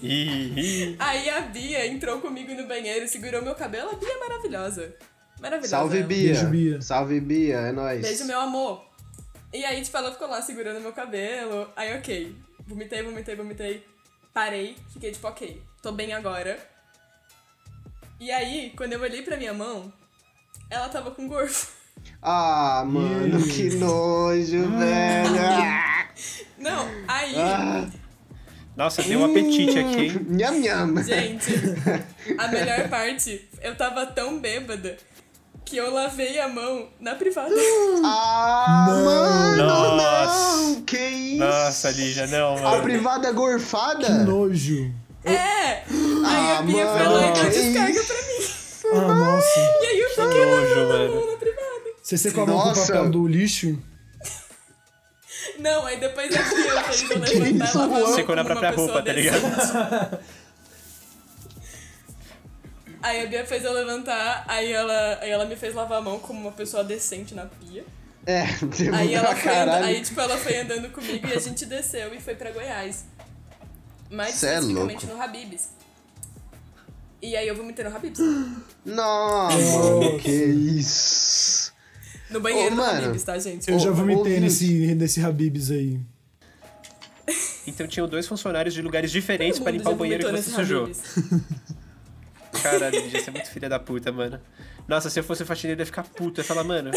<laughs> aí a Bia entrou comigo no banheiro, segurou meu cabelo. A Bia é maravilhosa. Maravilhosa. Salve, ela. Bia. Beijo, Bia. Salve, Bia. É nóis. Beijo, meu amor. E aí, tipo, ela ficou lá segurando meu cabelo. Aí, ok. Vomitei, vomitei, vomitei. Parei. Fiquei tipo, ok. Tô bem agora. E aí, quando eu olhei pra minha mão, ela tava com gorfo. Ah, mano, Ih. que nojo, velho. Ah, Não, aí, ah, Nossa, deu um apetite aqui, hein? nham, nham. gente, a <laughs> melhor parte, eu tava tão bêbada que eu lavei a mão na privada. Ah, Não. mano, Nossa. não. Que isso? Nossa, Lígia, não, A mano. privada gorfada? Que nojo. É! Aí Ah, a Bia mano, falou e deu que descarga pra mim. Ah, nossa. E aí eu fiquei nojo, lavando a mano. mão na. Você secou a mão com o papel do lixo? Não, aí depois a Bia fez eu <laughs> levantar e isso, mão Secou na própria roupa, tá ligado? <laughs> Aí a Bia fez eu levantar, aí ela, aí ela me fez lavar a mão como uma pessoa decente na pia. É, tipo, Aí ela foi andando, aí tipo ela foi andando comigo e a gente desceu e foi pra Goiás. Mais Cê é especificamente louco. no Habibs. E aí eu vomitei no Habibs. <gasps> Nossa, que isso. No banheiro Ô, do mano. Habibs, tá, gente? Eu já vomitei nesse, nesse Habibs aí. Então tinham dois funcionários de lugares diferentes mundo limpar já o banheiro que você sujou. <laughs> Caralho, você é muito filha da puta, mano. Nossa, se eu fosse faxineiro, eu ia ficar puta. Eu ia falar, mano.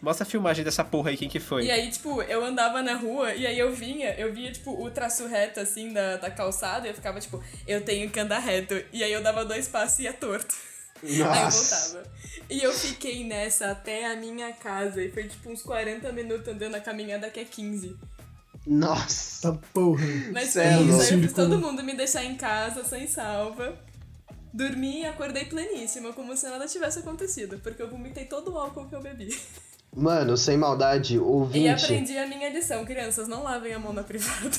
Mostra a filmagem dessa porra aí, quem que foi? E aí, tipo, eu andava na rua e aí eu vinha, eu via, tipo, o traço reto, assim, da, da calçada e eu ficava, tipo, eu tenho que andar reto. E aí eu dava dois passos e ia torto. Aí eu Nossa. voltava. E eu fiquei nessa até a minha casa. E foi, tipo, uns 40 minutos andando a caminhada que é 15. Nossa. Tá porra. Mas Cê foi é isso, aí eu fiz todo mundo me deixar em casa, sem salva. Dormi e acordei pleníssima, como se nada tivesse acontecido. Porque eu vomitei todo o álcool que eu bebi. Mano, sem maldade, E ouvinte. aprendi a minha lição, crianças, não lavem a mão na privada.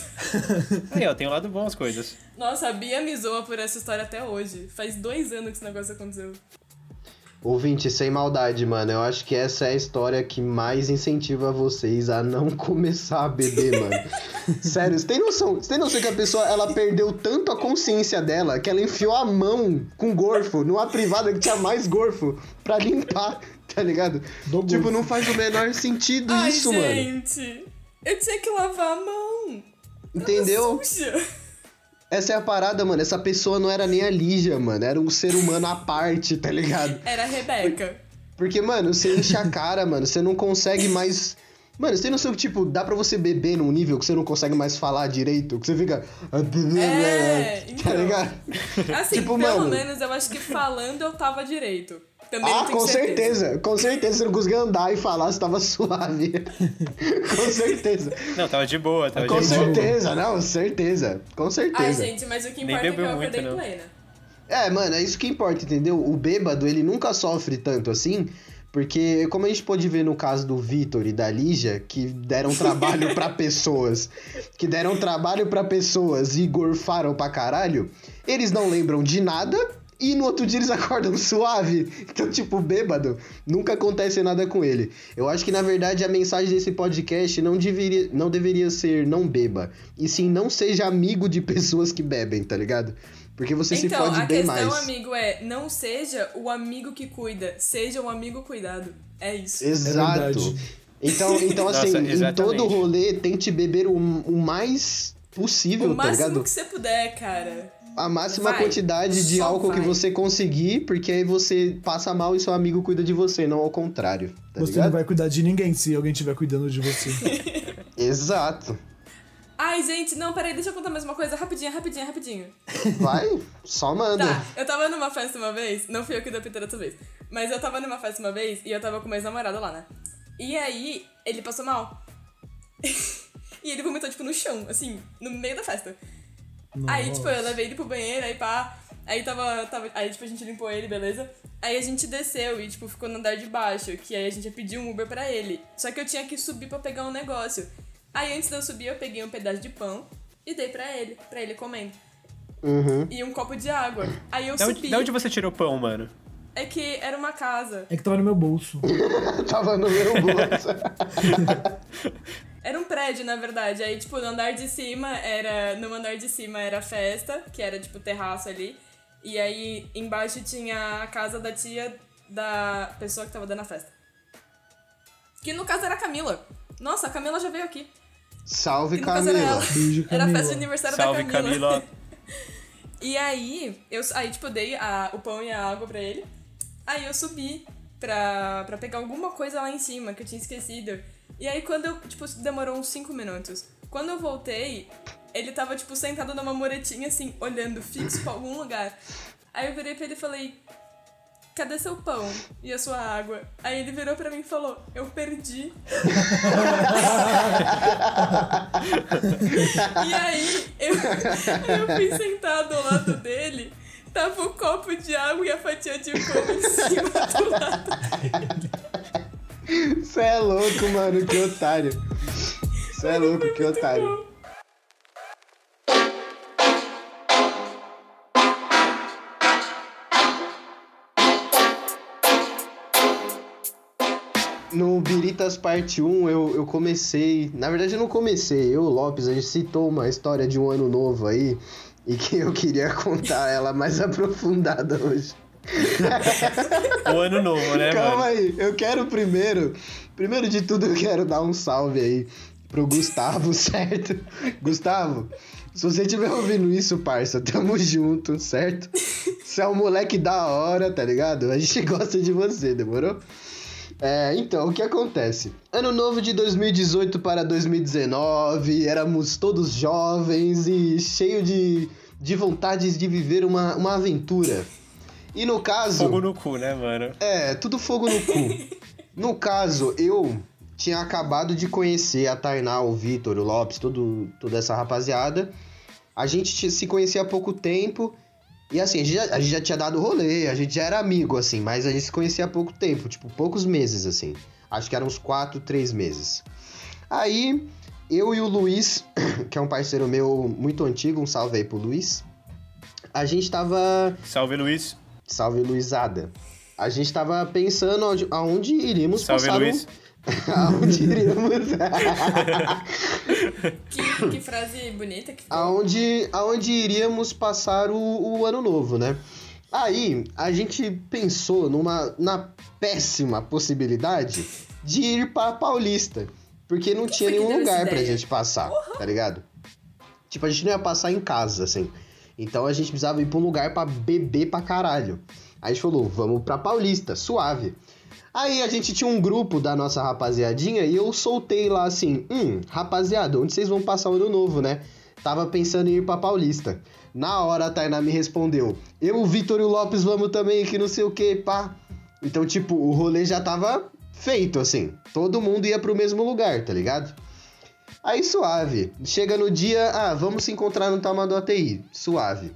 <laughs> Aí, ó, tem um lado bom as coisas. Nossa, a Bia me zoa por essa história até hoje. Faz dois anos que esse negócio aconteceu. Ouvinte, sem maldade, mano. Eu acho que essa é a história que mais incentiva vocês a não <laughs> começar a beber, mano. <laughs> Sério, você tem noção? Você tem noção que a pessoa ela perdeu tanto a consciência dela que ela enfiou a mão com gorfo numa privada que tinha mais gorfo pra limpar, tá ligado? Do tipo, não faz o menor sentido Ai, isso, mano. gente! Eu tinha que lavar a mão. Entendeu? Essa é a parada, mano. Essa pessoa não era nem a Lígia, mano. Era um ser humano à parte, tá ligado? Era a Rebeca. Porque, mano, você enche a cara, mano, você não consegue mais. Mano, você tem noção que, tipo, dá pra você beber num nível que você não consegue mais falar direito? Que você fica. É, <laughs> Tá então. ligado? Assim, Tipo, pelo mano. menos eu acho que falando eu tava direito. Também não Ah, com certeza. certeza. Com certeza você não conseguia andar e falar, você tava <laughs> suave. com certeza. Não, tava de boa, tava Com de boa. certeza, não, certeza. Com Ai, certeza. gente, mas o que importa é que eu bebeu muito, acordei não. plena. É, mano, é isso que importa, entendeu? O bêbado, ele nunca sofre tanto assim, porque, como a gente pôde ver no caso do Vitor e da Lígia, que deram trabalho pra <laughs> pessoas, que deram trabalho pra pessoas e gorfaram pra caralho, eles não lembram de nada e no outro dia eles <laughs> acordam suave. Então, tipo, bêbado, nunca acontece nada com ele. Eu acho que, na verdade, a mensagem desse podcast não deveria, não deveria ser não beba, e sim não seja amigo de pessoas que bebem, tá ligado? Porque você se então, fode a bem questão, mais. amigo, é não seja o amigo que cuida, seja o amigo cuidado. É isso. Exato. verdade. então, então assim, Nossa, em todo rolê, tente beber o, o mais possível, o tá máximo ligado? que você puder, cara. A máxima Vai. quantidade de Só álcool que você conseguir, porque aí você passa mal e seu amigo cuida de você, não ao contrário, tá você ligado? não vai cuidar de ninguém se alguém estiver cuidando de você. <laughs> Exato. Ai, gente, não, peraí, deixa eu contar mais uma coisa. Rapidinho, rapidinho, rapidinho. Vai, só manda. Tá, eu tava numa festa uma vez, não fui eu que dei a piteira dessa vez, mas eu tava numa festa uma vez e eu tava com meu ex-namorado lá, né? E aí, ele passou mal. <laughs> e ele vomitou, tipo, no chão, assim, no meio da festa. Aí, tipo, eu levei ele pro banheiro, aí pá. Aí tava, tava. Aí, tipo, a gente limpou ele, beleza? Aí a gente desceu e, tipo, ficou no andar de baixo, que aí a gente ia pedir um Uber pra ele. Só que eu tinha que subir pra pegar um negócio. Aí antes de eu subir, eu peguei um pedaço de pão e dei pra ele, pra ele comendo. Uhum. E um copo de água. Aí eu Da subi. onde, da onde você tirou pão, mano? É que era uma casa. É que tava no meu bolso. <laughs> Tava no meu bolso. <laughs> Era um prédio, na verdade. Aí, tipo, no andar de cima era. No andar de cima era festa, que era tipo terraço ali. E aí embaixo tinha a casa da tia da pessoa que tava dando a festa. Que no caso era a Camila. Nossa, a Camila já veio aqui. Salve, era Camila. ela. Beijo, Era a Camila. festa de aniversário Salve, da Camila. Camila. <laughs> E aí, eu aí, tipo, dei a, o pão e a água pra ele. Aí eu subi pra, pra pegar alguma coisa lá em cima que eu tinha esquecido. E aí quando eu, tipo, demorou uns 5 minutos. Quando eu voltei, ele tava, tipo, sentado numa muretinha, assim, olhando fixo pra algum lugar. Aí eu virei pra ele e falei, cadê seu pão e a sua água? Aí ele virou pra mim e falou, eu perdi. e aí eu, eu fui sentado ao lado dele, tava o um copo de água e a fatia de pão em cima do lado dele. Você é louco, mano, que otário. Você é louco, que otário. No Biritas Parte 1, eu, eu comecei. Na verdade, eu não comecei. Eu, Lopes, a gente citou uma história de um ano novo aí. E que eu queria <laughs> contar ela mais aprofundada hoje. O ano novo, né, Calma mano? aí, eu quero primeiro. Primeiro de tudo, eu quero dar um salve aí pro Gustavo, <laughs> certo? Gustavo, se você estiver ouvindo isso, parça, tamo junto, certo? Você é um moleque da hora, tá ligado? A gente <laughs> gosta de você, demorou? É, então, o que acontece? Ano novo de 2018 para 2019, éramos todos jovens e cheio de, de vontades de viver uma, uma aventura. E no caso. Fogo no cu, né, mano? É, tudo fogo no cu. <laughs> no caso, eu tinha acabado de conhecer a Tainá, o Vitor, o Lopes, todo, toda essa rapaziada. A gente se conhecia há pouco tempo. E assim, a gente, já, a gente já tinha dado rolê, a gente já era amigo, assim, mas a gente se conhecia há pouco tempo, tipo, poucos meses, assim. Acho que eram uns quatro, três meses. Aí, eu e o Luiz, <coughs> que é um parceiro meu muito antigo, um salve aí pro Luiz. A gente tava. Salve, Luiz. Salve, Luizada. A gente tava pensando aonde, aonde iríamos Salve, passar Luiz. o... <laughs> aonde iríamos... <laughs> Que, que frase bonita que ficou. aonde, aonde iríamos passar o, o ano novo, né? Aí, a gente pensou numa na péssima possibilidade de ir pra Paulista. Porque não tinha foi nenhum lugar pra ideia? gente passar, tá ligado? Tipo, a gente não ia passar em casa, assim. Então a gente precisava ir pra um lugar pra beber pra caralho. Aí a gente falou, vamos pra Paulista, suave. Aí a gente tinha um grupo da nossa rapaziadinha e eu soltei lá assim: hum, rapaziada, onde vocês vão passar o ano novo, né? Tava pensando em ir pra Paulista. Na hora a Tainá me respondeu: eu, Vitor e o Lopes vamos também, que não sei o que, pá. Então, tipo, o rolê já tava feito, assim. Todo mundo ia pro mesmo lugar, tá ligado? Aí suave. Chega no dia, ah, vamos se encontrar no Tamanduá ATI. Suave.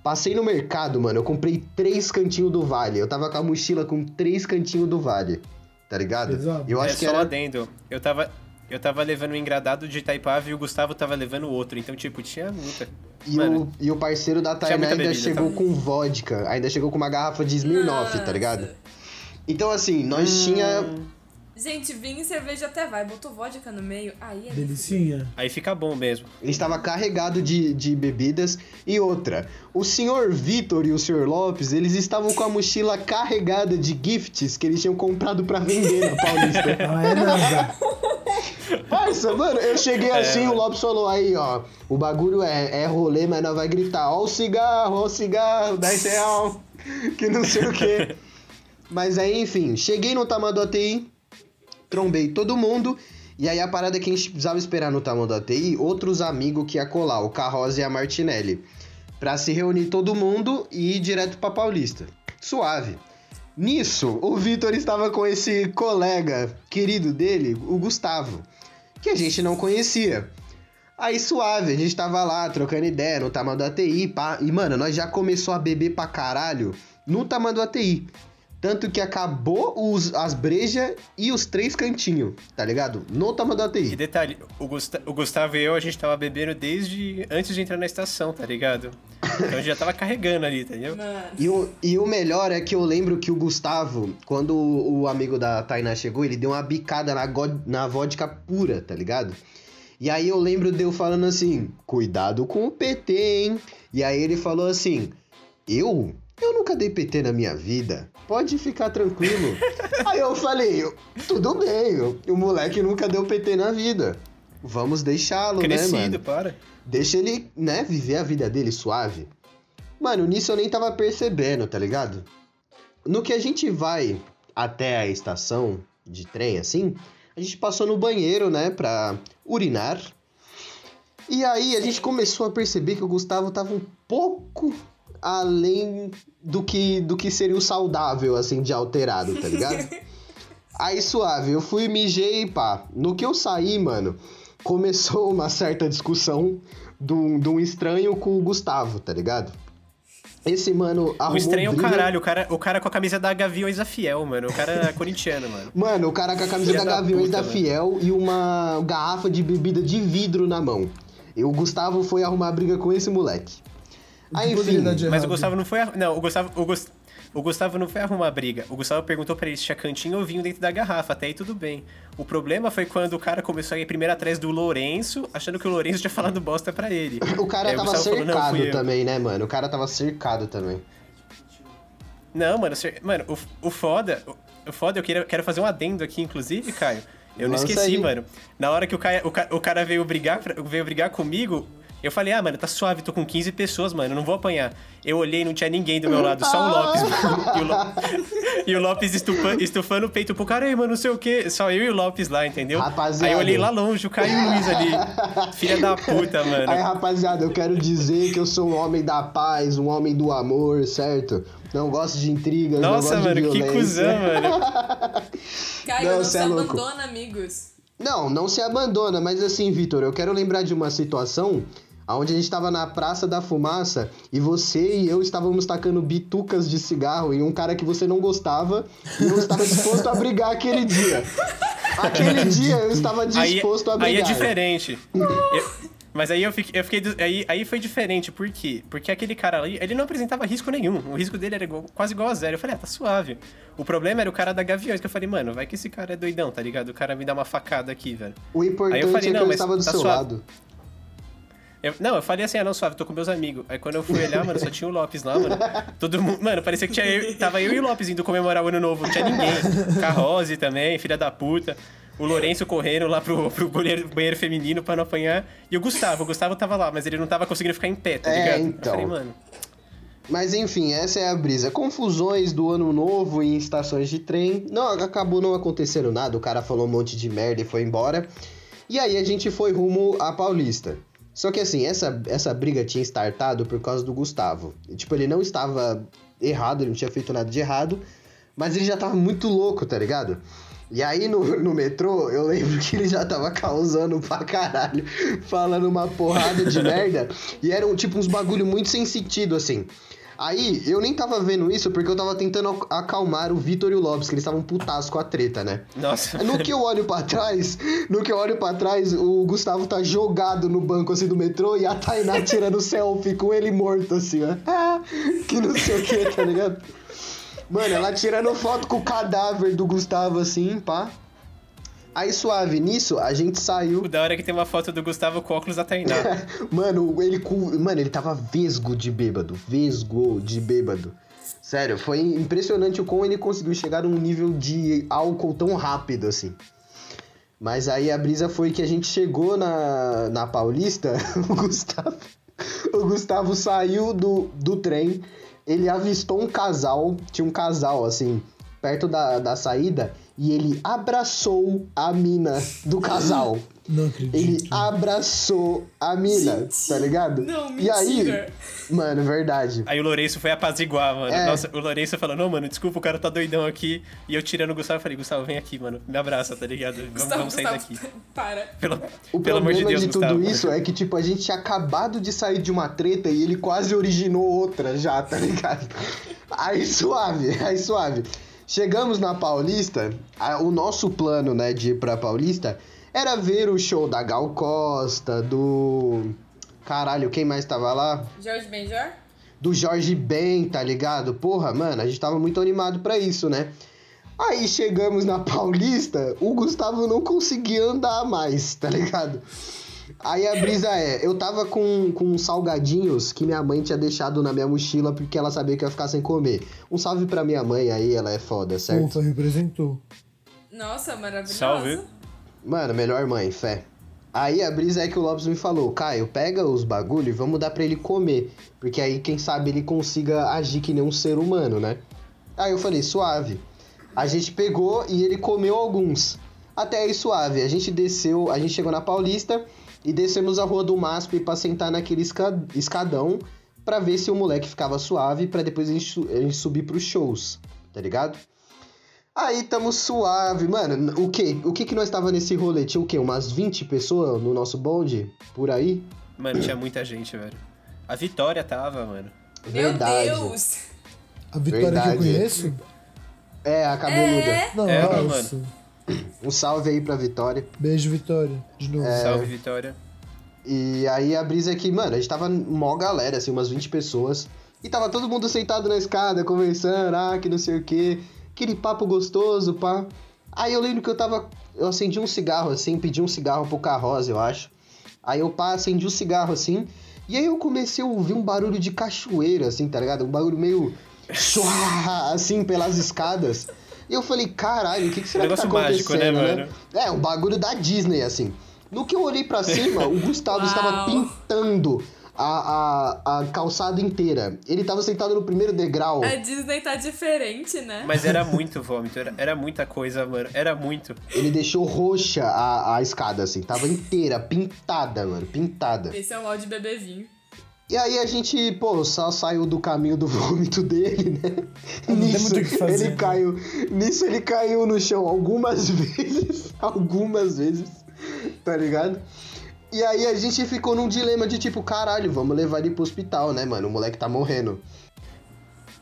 Passei no mercado, mano, eu comprei três cantinhos do Vale. Eu tava com a mochila com três cantinhos do Vale. Tá ligado? Pesado. Eu acho é que só era... adendo. Eu tava, eu tava levando um engradado de Itaipava e o Gustavo tava levando outro. Então, tipo, tinha muita. E Mano, o, e o parceiro da Tainá ainda bebida, chegou tá? com vodka. Ainda chegou com uma garrafa de Smirnoff, tá ligado? Então, assim, nós tinha... Gente, vinho e cerveja até vai. Botou vodka no meio. Aí é. Delicinha. Aí fica bom mesmo. Ele estava carregado de, de bebidas. E outra, o senhor Vitor e o senhor Lopes, eles estavam com a mochila carregada de gifts que eles tinham comprado pra vender na Paulista. <laughs> Ah, é nada. <laughs> Parça, mano, eu cheguei É, assim, o Lopes falou aí, ó. O bagulho é, é rolê, mas não vai gritar, ó o cigarro, ó o cigarro, 10 real, que não sei o quê. <laughs> Mas aí, enfim, cheguei no tamanho do ATI, trombei todo mundo. E aí a parada é que a gente precisava esperar no tamanho do ATI, outros amigos que ia colar, o Carroza e a Martinelli. Pra se reunir todo mundo e ir direto pra Paulista. Suave. Nisso, o Vitor estava com esse colega querido dele, o Gustavo, que a gente não conhecia. Aí suave, a gente tava lá trocando ideia no tamanho do ATI, pá. E mano, nós já começou a beber pra caralho no tamanho do ATI. Tanto que acabou os, as brejas e os três cantinhos, tá ligado? No tamanho do E ATI. detalhe, o, Gusta- o Gustavo e eu, a gente tava bebendo desde antes de entrar na estação, tá ligado? Então a gente já tava carregando ali, entendeu? Mano. E o, e o melhor é que eu lembro que o Gustavo, quando o, o amigo da Tainá chegou, ele deu uma bicada na, na vodka pura, tá ligado? E aí eu lembro de eu falando assim, cuidado com o PT, hein? E aí ele falou assim, eu? Eu nunca dei PT na minha vida. Pode ficar tranquilo. aí <laughs> eu falei, tudo bem, o, moleque nunca deu PT na vida. Vamos deixá-lo, né, mano? para. Deixa ele, né, viver a vida dele suave. Mano, nisso eu nem tava percebendo, tá ligado? No que a gente vai até a estação de trem, assim, a gente passou no banheiro, né, pra urinar. E aí a gente começou a perceber que o Gustavo tava um pouco além do que, do que seria o saudável, assim, de alterado, tá ligado? <laughs> aí suave, eu fui, mijei e pá. No que eu saí, mano, começou uma certa discussão de um, de um estranho com o Gustavo, tá ligado? Esse mano arrumou O estranho é o caralho, o cara, o cara com a camisa da Gaviões da Fiel, mano. O cara é corintiano, mano. <laughs> Mano, o cara com a camisa da da Gaviões puta, da mano. Fiel e uma garrafa de bebida de vidro na mão. E o Gustavo foi arrumar briga com esse moleque. Aí, que poderia enfim, Mas o? Gustavo não foi. a- Não, o Gustavo. O, Gus- o Gustavo não foi arrumar briga. O Gustavo perguntou pra ele se tinha cantinho ou vinho dentro da garrafa. Até aí tudo bem. O problema foi quando o cara começou a ir primeiro atrás do Lourenço, achando que o Lourenço tinha falado bosta pra ele. o cara Aí tava Gustavo falou, "Não, cercado eu." também, né, mano? O cara tava cercado também. Não, mano, cer- mano, o, o foda. O, o foda, eu queria, quero fazer um adendo aqui, inclusive, Caio. Eu não Lança esqueci, aí. mano. Na hora que o cara, o, o cara veio brigar, veio brigar comigo, eu falei, ah, mano, tá suave, tô com 15 pessoas, mano, não vou apanhar. Eu olhei, não tinha ninguém do meu lado, só o Lopes. E o, Lo- <laughs> e o Lopes estufa- estufando o peito pro cara, ei, mano, não sei o quê. Só eu e o Lopes lá, entendeu? Rapaziada. Aí eu olhei lá longe, o Caio e o Luiz ali. Filha da puta, mano. Aí, rapaziada, eu quero dizer que eu sou um homem da paz, um homem do amor, certo? Não gosto de intrigas, Nossa, não gosto mano, de que violência. cuzão, mano. <laughs> Caio, Não, não, se é louco. abandona, amigos. Não, não se abandona, mas assim, Vitor, eu quero lembrar de uma situação onde a gente tava na Praça da Fumaça e você e eu estávamos tacando bitucas de cigarro em um cara que você não gostava e eu estava disposto a brigar aquele dia. Aquele dia eu estava Aí, disposto a aí brigar. é diferente. Eu- mas aí eu fiquei, eu fiquei aí, aí foi diferente, por quê? Porque aquele cara ali, ele não apresentava risco nenhum. O risco dele era igual- quase igual a zero. Eu falei, ah, tá suave. O problema era o cara da Gaviões, que eu falei, mano, vai que esse cara é doidão, tá ligado? O cara me dá uma facada aqui, velho. O importante Aí eu falei, é que não, eu estava do tá seu suave. lado. Eu- não, eu falei assim, ah, não, suave, tô com meus amigos. Aí quando eu fui olhar, mano, só tinha o Lopes lá, mano. Todo mundo. Mano, parecia que tinha eu, tava eu e o Lopes indo comemorar o ano novo. Não tinha ninguém. Carrose também, filha da puta. O Lourenço correndo lá pro, pro banheiro, banheiro feminino pra não apanhar. E o Gustavo, o Gustavo tava lá, mas ele não tava conseguindo ficar em pé, tá É, ligado? então. Eu falei, mano. Mas enfim, essa é a brisa. Confusões do ano novo em estações de trem. Não, acabou não acontecendo nada. O cara falou um monte de merda e foi embora. E aí a gente foi rumo à Paulista. Só que assim, essa, essa briga tinha startado por causa do Gustavo. Tipo, ele não estava errado, ele não tinha feito nada de errado. Mas ele já tava muito louco, tá ligado? E aí no, <laughs> no metrô, eu lembro que ele já tava causando pra caralho, <laughs> falando uma porrada de <laughs> merda. E eram tipo uns bagulho muito sem sentido, assim. Aí eu nem tava vendo isso porque eu tava tentando ac- acalmar o Vitor e o Lopes, que eles estavam putaços com a treta, né? Nossa. No que eu olho pra trás, no que eu olho pra trás, o Gustavo tá jogado no banco assim do metrô e a Tainá <laughs> tirando selfie com ele morto assim, ó. <laughs> Que não sei o que, tá ligado? Mano, ela tirando foto com o cadáver do Gustavo assim, pá. Aí suave, nisso a gente saiu. O da hora é que tem uma foto do Gustavo com óculos da Tainá. <laughs> Mano, ele. Mano, ele tava vesgo de bêbado. Vesgo de bêbado. Sério, foi impressionante o como ele conseguiu chegar num nível de álcool tão rápido assim. Mas aí a brisa foi que a gente chegou na, na Paulista, <laughs> o Gustavo. O Gustavo saiu do, do trem, ele avistou um casal, tinha um casal assim, perto da, da saída, e ele abraçou a mina do casal. Não acredito. Ele abraçou a mina, Gente, tá ligado? não, e aí, mano, verdade. Aí o Lourenço foi apaziguar, mano. É. Nossa, o Lourenço falou, não, mano, desculpa, o cara tá doidão aqui. E eu tirando o Gustavo, eu falei, Gustavo, vem aqui, mano. Me abraça, tá ligado? Vamos, Gustavo, vamos sair Gustavo, daqui. Para. Pelo, O pelo amor problema de Deus, de Gustavo. tudo isso é que, tipo, a gente tinha acabado de sair de uma treta e ele quase originou outra já, tá ligado? Aí suave, aí suave. Chegamos na Paulista, a- o nosso plano, né, de ir pra Paulista era ver o show da Gal Costa, do. Caralho, quem mais tava lá? Jorge Benjor? do Jorge Ben, tá ligado? Porra, mano, a gente tava muito animado pra isso, né? Aí chegamos na Paulista, o Gustavo não conseguia andar mais, tá ligado? Aí a brisa é, eu tava com, com salgadinhos que minha mãe tinha deixado na minha mochila porque ela sabia que eu ia ficar sem comer. Um salve pra minha mãe aí, ela é foda, certo? Ufa, representou. Nossa, maravilhosa. Salve. Mano, melhor mãe, fé. Aí a brisa é que o Lopes me falou, Caio, pega os bagulho e vamos dar pra ele comer. Porque aí, quem sabe, ele consiga agir que nem um ser humano, né? Aí eu falei, suave. A gente pegou e ele comeu alguns. Até aí, suave. A gente desceu, a gente chegou na Paulista e descemos a rua do MASP pra sentar naquele esca- escadão pra ver se o moleque ficava suave pra depois a gente, a gente subir pros shows, tá ligado? Aí tamo suave, mano. O que? O que que nós tava nesse rolê? Tinha o quê? Umas 20 pessoas no nosso bonde? Por aí? Mano, tinha muita gente, velho. A Vitória tava, mano. Meu Deus! A Vitória que eu Verdade. conheço? É, a cabeluda. Nossa. Um salve aí pra Vitória. Beijo, Vitória. De novo. É. Salve, Vitória. E aí a brisa é que, mano, a gente tava mó galera, assim, umas 20 pessoas. E tava todo mundo sentado na escada, conversando, ah, que não sei o quê. Aquele papo gostoso, pá. Aí eu lembro que eu tava. Eu acendi um cigarro, assim, pedi um cigarro pro Carroza, eu acho. Aí eu pá, acendi um cigarro, assim. E aí eu comecei a ouvir um barulho de cachoeira, assim, tá ligado? Um barulho meio. <laughs> Assim, pelas escadas. E eu falei, caralho, o que, que será que tá Negócio mágico, né, acontecendo, mano? É, um bagulho da Disney, assim. No que eu olhei pra cima, o Gustavo estava pintando a, a, a calçada inteira. Ele tava sentado no primeiro degrau. A Disney tá diferente, né? Mas era <laughs> muito vômito, era, era muita coisa, mano. Era muito. Ele deixou roxa a, a escada, assim. Tava inteira, pintada, mano. Pintada. Esse é o mal de beber vinho. E aí a gente, pô, só saiu do caminho do <laughs> vômito dele, né? Nisso, ele caiu. Nisso ele caiu no chão algumas <laughs> vezes. algumas vezes. Tá ligado? E aí a gente ficou num dilema de tipo, caralho, vamos levar ele pro hospital, né, mano? O moleque tá morrendo.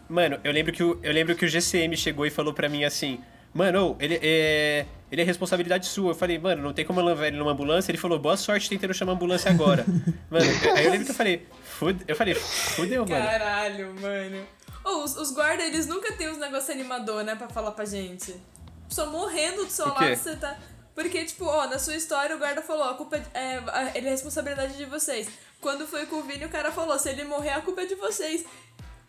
Mano, eu lembro que o, eu lembro que o GCM chegou e falou pra mim assim: Mano, ele é. Ele é responsabilidade sua. Eu falei, mano, não tem como eu levar ele numa ambulância. Ele falou, boa sorte tentando chamar a ambulância agora. <laughs> mano, aí eu lembro que eu falei, Fude... eu falei, fudeu, mano. Caralho, mano. Ô, os, os guardas, eles nunca tem uns negócios animador, né, pra falar pra gente. Só morrendo do seu lado, você tá... Porque, tipo, ó, na sua história o guarda falou, a culpa é, é, a- ele é responsabilidade de vocês. Quando foi com o Vini, o cara falou, se ele morrer, a culpa é de vocês.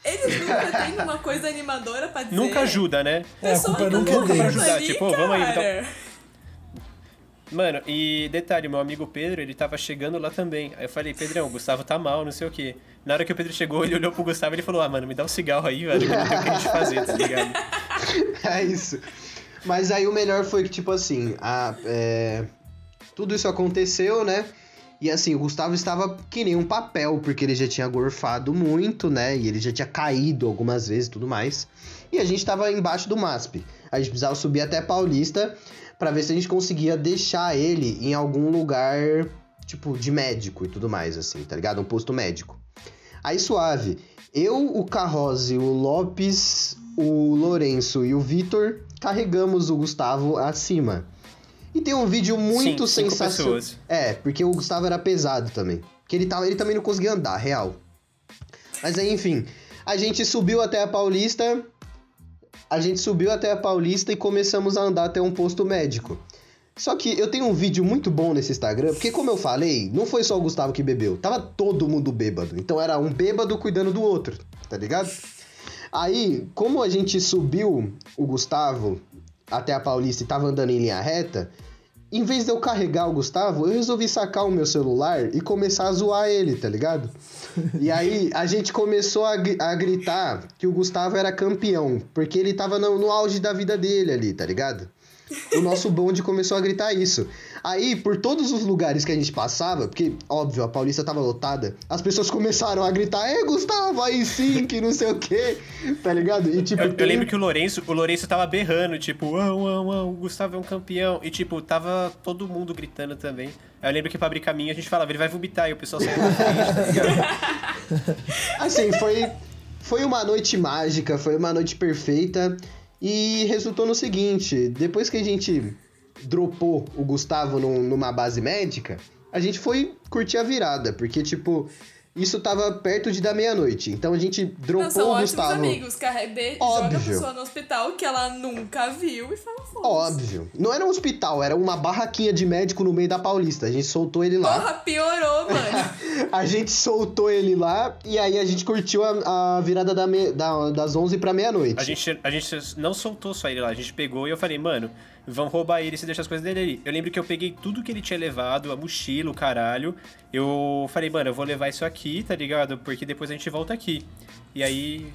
Eles nunca têm uma coisa animadora pra dizer. Nunca ajuda, né? É, a culpa tá nunca é morrendo deles. Ajudar, ali, tipo, vamos aí, cara. Mano, e detalhe, meu amigo Pedro, ele tava chegando lá também. Aí eu falei, Pedrão, o Gustavo tá mal, não sei o quê. Na hora que o Pedro chegou, ele olhou pro Gustavo e ele falou, ah, mano, me dá um cigarro aí, velho, que não tem o que a gente fazer, tá ligado? <laughs> É isso. Mas aí o melhor foi que, tipo assim, a, é, tudo isso aconteceu, né? E assim, o Gustavo estava que nem um papel, porque ele já tinha gorfado muito, né? E ele já tinha caído algumas vezes e tudo mais. E a gente tava embaixo do MASP. A gente precisava subir até Paulista pra ver se a gente conseguia deixar ele em algum lugar, tipo, de médico e tudo mais, assim, tá ligado? Um posto médico. Aí suave. Eu, o Carrose, o Lopes, o Lourenço e o Vitor carregamos o Gustavo acima. E tem um vídeo muito Sim, sensacional. É, porque o Gustavo era pesado também. Porque ele, tava, ele também não conseguia andar, real. Mas aí, enfim, a gente subiu até a Paulista. A gente subiu até a Paulista e começamos a andar até um posto médico. Só que eu tenho um vídeo muito bom nesse Instagram, porque como eu falei, não foi só o Gustavo que bebeu, tava todo mundo bêbado. Então era um bêbado cuidando do outro, tá ligado? Aí, como a gente subiu o Gustavo até a Paulista e tava andando em linha reta, em vez de eu carregar o Gustavo, eu resolvi sacar o meu celular e começar a zoar ele, tá ligado? E aí a gente começou a, a gritar que o Gustavo era campeão, porque ele tava no, no auge da vida dele ali, tá ligado? O nosso bonde começou a gritar isso. Aí, por todos os lugares que a gente passava, porque, óbvio, a Paulista tava lotada, as pessoas começaram a gritar, Ê, Gustavo, aí sim, que não sei o quê, tá ligado? E tipo, Eu, eu tem- lembro que o Lourenço, o Lourenço tava berrando, tipo, uau, uau, uau, o Gustavo é um campeão. E, tipo, tava todo mundo gritando também. Aí eu lembro que pra abrir caminho a gente falava, ele vai vomitar, e o pessoal saiu frente, tá ligado? <laughs> Assim, foi, foi uma noite mágica, foi uma noite perfeita. E resultou no seguinte: depois que a gente dropou o Gustavo num- numa base médica, a gente foi curtir a virada, porque, tipo, isso tava perto de da meia-noite. Então a gente dropou Não, são o ótimos Gustavo. amigos. Carre... de- Joga a Óbvio. pessoa no hospital que ela nunca viu e fala foda Óbvio. Não era um hospital, era uma barraquinha de médico no meio da Paulista. A gente soltou ele lá. Porra, piorou, <laughs> mano. A gente soltou ele lá e aí a gente curtiu a, a virada da me- da- das 11 pra meia-noite. A gente, a gente não soltou só ele lá, a gente pegou e eu falei, mano, vão roubar ele se deixar as coisas dele ali. Eu lembro que eu peguei tudo que ele tinha levado, a mochila, o caralho. Eu falei, mano, eu vou levar isso aqui, tá ligado? Porque depois a gente volta aqui. E aí.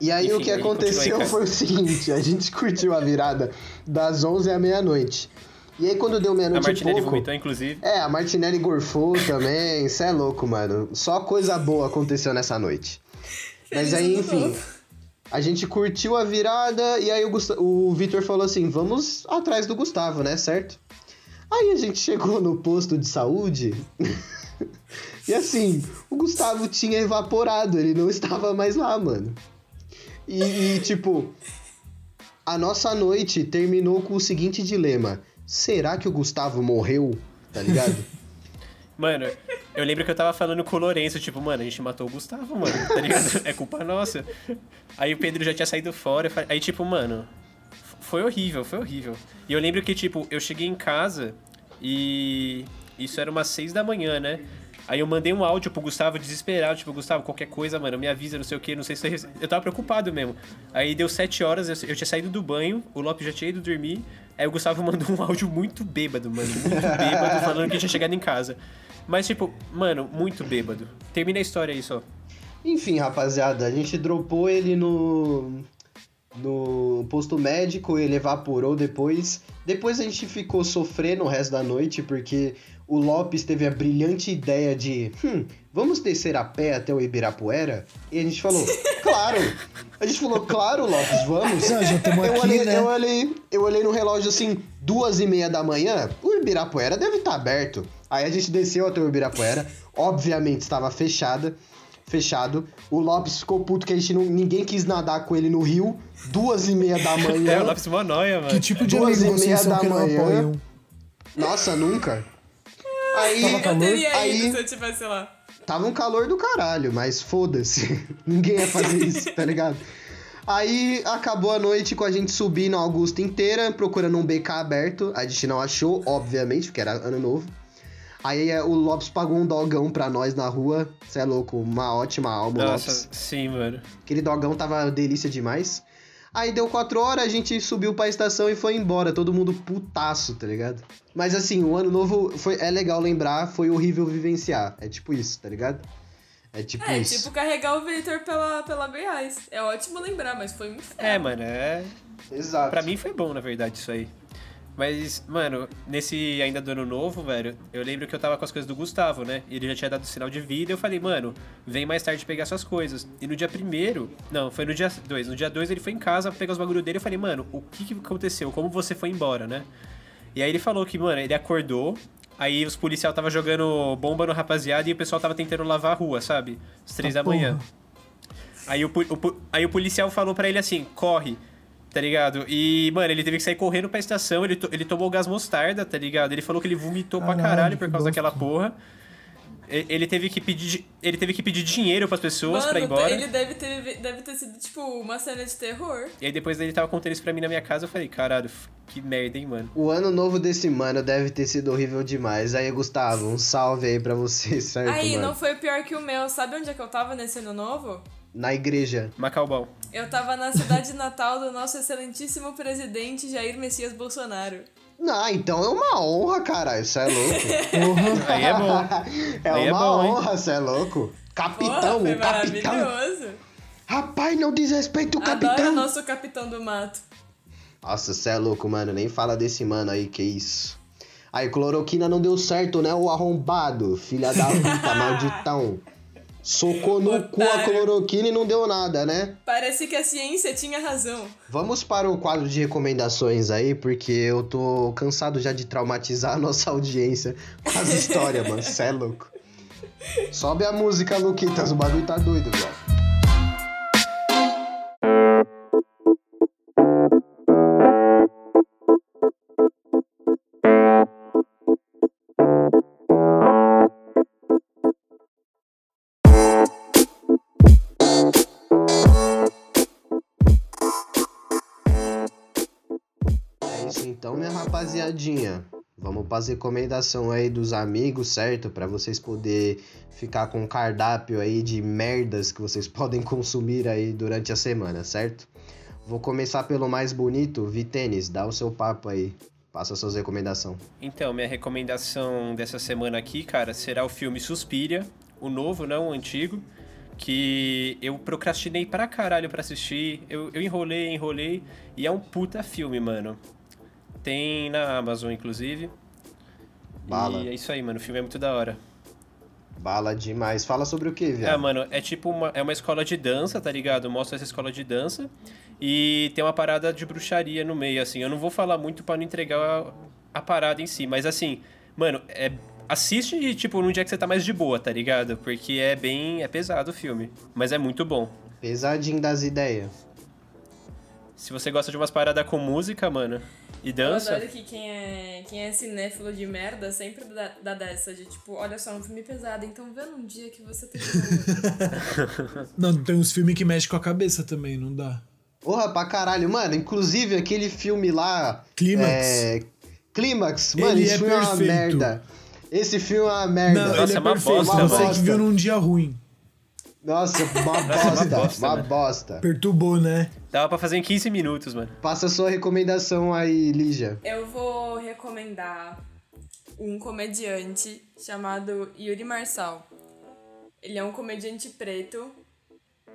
E aí Enfim, o que aconteceu foi o seguinte, a gente curtiu a virada das 11 à meia-noite. E aí quando deu A meia-noite e Martinelli pouco... vomitou, inclusive. É, a Martinelli gorfou também, cê é louco, mano. Só coisa boa aconteceu nessa noite. Mas aí, enfim. A gente curtiu a virada e aí o, o Vitor falou assim, vamos atrás do Gustavo, né, certo? Aí a gente chegou no posto de saúde <laughs> e assim, o Gustavo tinha evaporado, ele não estava mais lá, mano. E, e, tipo, a nossa noite terminou com o seguinte dilema: será que o Gustavo morreu? Tá ligado? <laughs> Mano, eu lembro que eu tava falando com o Lourenço, tipo, mano, a gente matou o Gustavo, mano, tá ligado? <laughs> É culpa nossa. Aí o Pedro já tinha saído fora, aí tipo, mano, foi horrível, foi horrível. E eu lembro que, tipo, eu cheguei em casa e isso era umas seis da manhã, né? Aí eu mandei um áudio pro Gustavo desesperado, tipo, Gustavo, qualquer coisa, mano, me avisa, não sei o que, não sei se você rece-" Eu tava preocupado mesmo. Aí deu sete horas, eu, eu tinha saído do banho, o Lopes já tinha ido dormir, aí o Gustavo <laughs> mandou um áudio muito bêbado, mano, muito bêbado, falando que tinha chegado em casa. Mas, tipo, mano, muito bêbado. Termina a história aí só. Enfim, rapaziada, a gente dropou ele no no posto médico, ele evaporou depois. Depois a gente ficou sofrendo o resto da noite porque o Lopes teve a brilhante ideia de, hum, vamos descer a pé até o Ibirapuera? E a gente falou, <laughs> claro. A gente falou, claro, Lopes, vamos. Não, já eu, aqui, olhei, né? eu, olhei, eu olhei no relógio assim, duas e meia da manhã, o Ibirapuera deve estar aberto. Aí a gente desceu até o Ibirapuera, obviamente estava fechada, fechado. O Lopes ficou puto que a gente não, ninguém quis nadar com ele no rio, duas e meia da <laughs> É, o manhã. Lopes mó nóia, mano. Que tipo de Duas amigo e meia da que não manhã. apoiam? Nossa, nunca. Aí Tava Eu calor? teria Aí- ido se eu tivesse lá. Tava um calor do caralho, mas foda-se. <laughs> Ninguém ia fazer <laughs> isso, tá ligado? Aí acabou a noite com a gente subindo a Augusta inteira, procurando um BK aberto. A gente não achou, obviamente, porque era ano novo. Aí é, o Lopes pagou um dogão pra nós na rua. Cê é louco, uma ótima alma, Nossa, Lopes. sim, mano. Aquele dogão tava delícia demais. Aí deu quatro horas, a gente subiu pra estação e foi embora. Todo mundo putaço, tá ligado? Mas assim, o ano novo foi, é legal lembrar, foi horrível vivenciar. É tipo isso, tá ligado? É tipo É, isso. tipo carregar o Victor pela, pela Goiás. É ótimo lembrar, mas foi um inferno. É, mano, é. Exato. Pra mim foi bom, na verdade, isso aí. Mas, mano, nesse ainda do ano novo, velho, eu lembro que eu tava com as coisas do Gustavo, né? E ele já tinha dado sinal de vida. Eu falei, mano, vem mais tarde pegar suas coisas. E no dia primeiro, não, foi no dia dois. No dia dois ele foi em casa pegar os bagulho dele. Eu falei, mano, o que que aconteceu? Como você foi embora, né? E aí ele falou que, mano, ele acordou. Aí os policiais tava jogando bomba no rapaziada e o pessoal tava tentando lavar a rua, sabe? Às três Ah, da manhã. porra. Aí o, o aí o policial falou pra ele assim, corre, tá ligado? E, mano, ele teve que sair correndo pra estação, ele, to- ele tomou gás mostarda, tá ligado? Ele falou que ele vomitou pra Caralho, caralho por causa daquela porra. Ele teve que pedir, di- ele teve que pedir dinheiro pras pessoas Mano, pra ir embora. ele deve ter, deve ter sido, tipo, uma cena de terror. E aí depois ele tava contando isso pra mim na minha casa, eu falei, caralho, que merda, hein, mano. O ano novo desse mano deve ter sido horrível demais. Aí, Gustavo, um salve aí pra você, <laughs> certo, Aí, mano? não foi pior que o meu. Sabe onde é que eu tava nesse ano novo? Na igreja. Macaubão. Eu tava na cidade natal do nosso excelentíssimo presidente Jair Messias Bolsonaro. Ah, então é uma honra, caralho. Isso é louco. <laughs> Aí é bom. É Aí é uma bom, hein? honra, você é louco. Capitão, Porra, capitão. maravilhoso. Rapaz, não desrespeita o Adoro capitão. o nosso capitão do mato. Nossa, cê é louco, mano. Nem fala desse mano aí, que isso. Aí, cloroquina não deu certo, né, o arrombado? Filha da puta, <laughs> malditão. Socou no cu a cloroquina e não deu nada, né? Parece que a ciência tinha razão. Vamos para o quadro de recomendações aí, porque eu tô cansado já de traumatizar a nossa audiência com as <laughs> histórias, mano. Cê é louco. Sobe a música, Luquitas. O bagulho tá doido, velho. Então, minha rapaziadinha. Vamos para as recomendação aí dos amigos, certo? Para vocês poder ficar com um cardápio aí de merdas que vocês <laughs> podem consumir aí durante a semana, certo? Vou começar pelo mais bonito. Vitênis, dá o seu papo aí. Passa suas recomendações. Então, minha recomendação dessa semana aqui, cara, será o filme Suspiria, o novo, não o antigo, que eu procrastinei pra caralho pra assistir. Eu, eu enrolei, enrolei, e é um puta filme, mano. Tem na Amazon, inclusive. Bala. E é isso aí, mano. O filme é muito da hora. Bala demais. Fala sobre o que, É, viado? mano, é tipo uma, é uma escola de dança, tá ligado? Mostra essa escola de dança e tem uma parada de bruxaria no meio, assim. Eu não vou falar muito pra não entregar a, a parada em si, mas assim, mano, é, assiste, tipo, num dia que você tá mais de boa, tá ligado? Porque é bem, é pesado o filme, mas é muito bom. Pesadinho das ideias. Se você gosta de umas paradas com música, mano, e Eu dança, adoro que quem é, quem é cinéfilo de merda sempre dá, dá dessa, de tipo, olha só, um filme pesado, então vê num dia que você tem <laughs> Não, tem uns filmes que mexem com a cabeça também, não dá. Porra, pra caralho. Mano, inclusive aquele filme lá. Clímax. É... Clímax. Mano, Ele esse é filme é uma perfeito. merda. Esse filme é uma merda. Não, Nossa, ele é é uma perfeito. bosta, uma Você que bosta. viu num dia ruim. Nossa, uma Nossa, é uma bosta. bosta, uma bosta. Perturbou, né? Dava pra fazer em 15 minutos, mano. Passa a sua recomendação aí, Lígia. Eu vou recomendar um comediante chamado Yuri Marçal. Ele é um comediante preto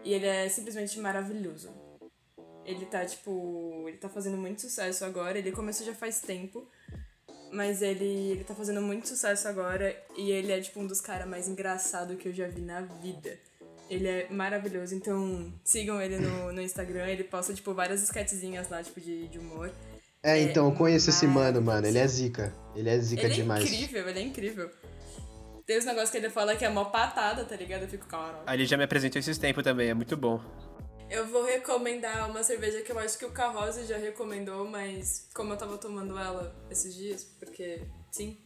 e ele é simplesmente maravilhoso. Ele tá, tipo, ele tá fazendo muito sucesso agora. Ele começou já faz tempo, mas ele, ele tá fazendo muito sucesso agora e ele é, tipo, um dos caras mais engraçados que eu já vi na vida. Ele é maravilhoso, então sigam ele no, no Instagram. Ele posta, tipo, várias sketchzinhas lá, tipo, de, de humor. É, É, então, eu conheço esse mano, mano. Ele é zica. Ele é zica Ele demais. é incrível, ele é incrível. Tem os negócios que ele fala que é mó patada, tá ligado? Eu fico, caralho. Ali já me apresentou esses tempos também, é muito bom. Eu vou recomendar uma cerveja que eu acho que o Carrose já recomendou, mas como eu tava tomando ela esses dias, porque sim,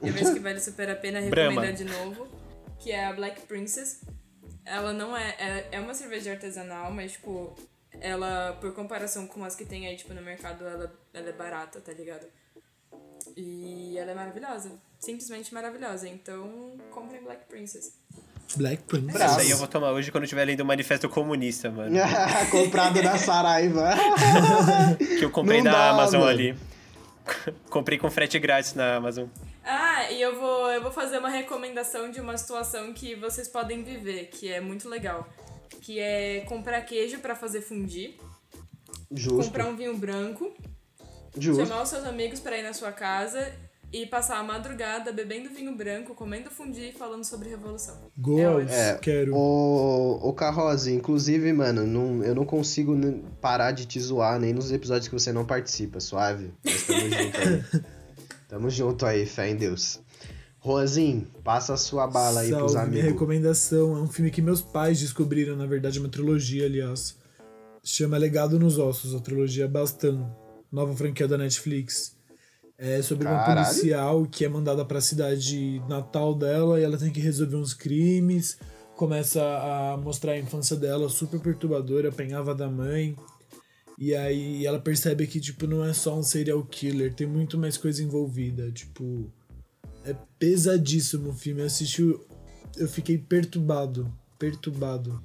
eu vejo que vale super a pena Brahma. recomendar de novo, que é a Black Princess. Ela não é, é. É uma cerveja artesanal, mas, tipo, ela, por comparação com as que tem aí, tipo, no mercado, ela, ela é barata, tá ligado? E ela é maravilhosa. Simplesmente maravilhosa. Então, comprem Black Princess. Black Prince. Bravo. Essa aí eu vou tomar hoje quando eu estiver lendo o Manifesto Comunista, mano. <laughs> Comprado da Saraiva. <laughs> Que eu comprei Não da dá, Amazon mano. ali. <laughs> comprei com frete grátis na Amazon. Ah, e eu vou, eu vou fazer uma recomendação de uma situação que vocês podem viver, que é muito legal. Que é comprar queijo pra fazer fundir, Justo. comprar um vinho branco, Justo. chamar os seus amigos pra ir na sua casa e passar a madrugada bebendo vinho branco, comendo fundir e falando sobre revolução. Goals, É, quero. O, o Carrose, inclusive, mano, não, eu não consigo parar de te zoar nem nos episódios que você não participa, suave. Mas tamo <laughs> junto aí. Tamo junto aí, fé em Deus. Rosinho, passa a sua bala aí pros Salve, minha amigos. recomendação é um filme que meus pais descobriram, na verdade, uma trilogia, aliás. Chama Legado nos Ossos, a trilogia Bastan, nova franquia da Netflix. É sobre uma Caralho. policial que é mandada pra cidade natal dela e ela tem que resolver uns crimes. Começa a mostrar a infância dela super perturbadora, apanhava da mãe. E aí ela percebe que, tipo, não é só um serial killer, tem muito mais coisa envolvida. Tipo, é pesadíssimo o filme. Eu assisti, eu fiquei perturbado. Perturbado.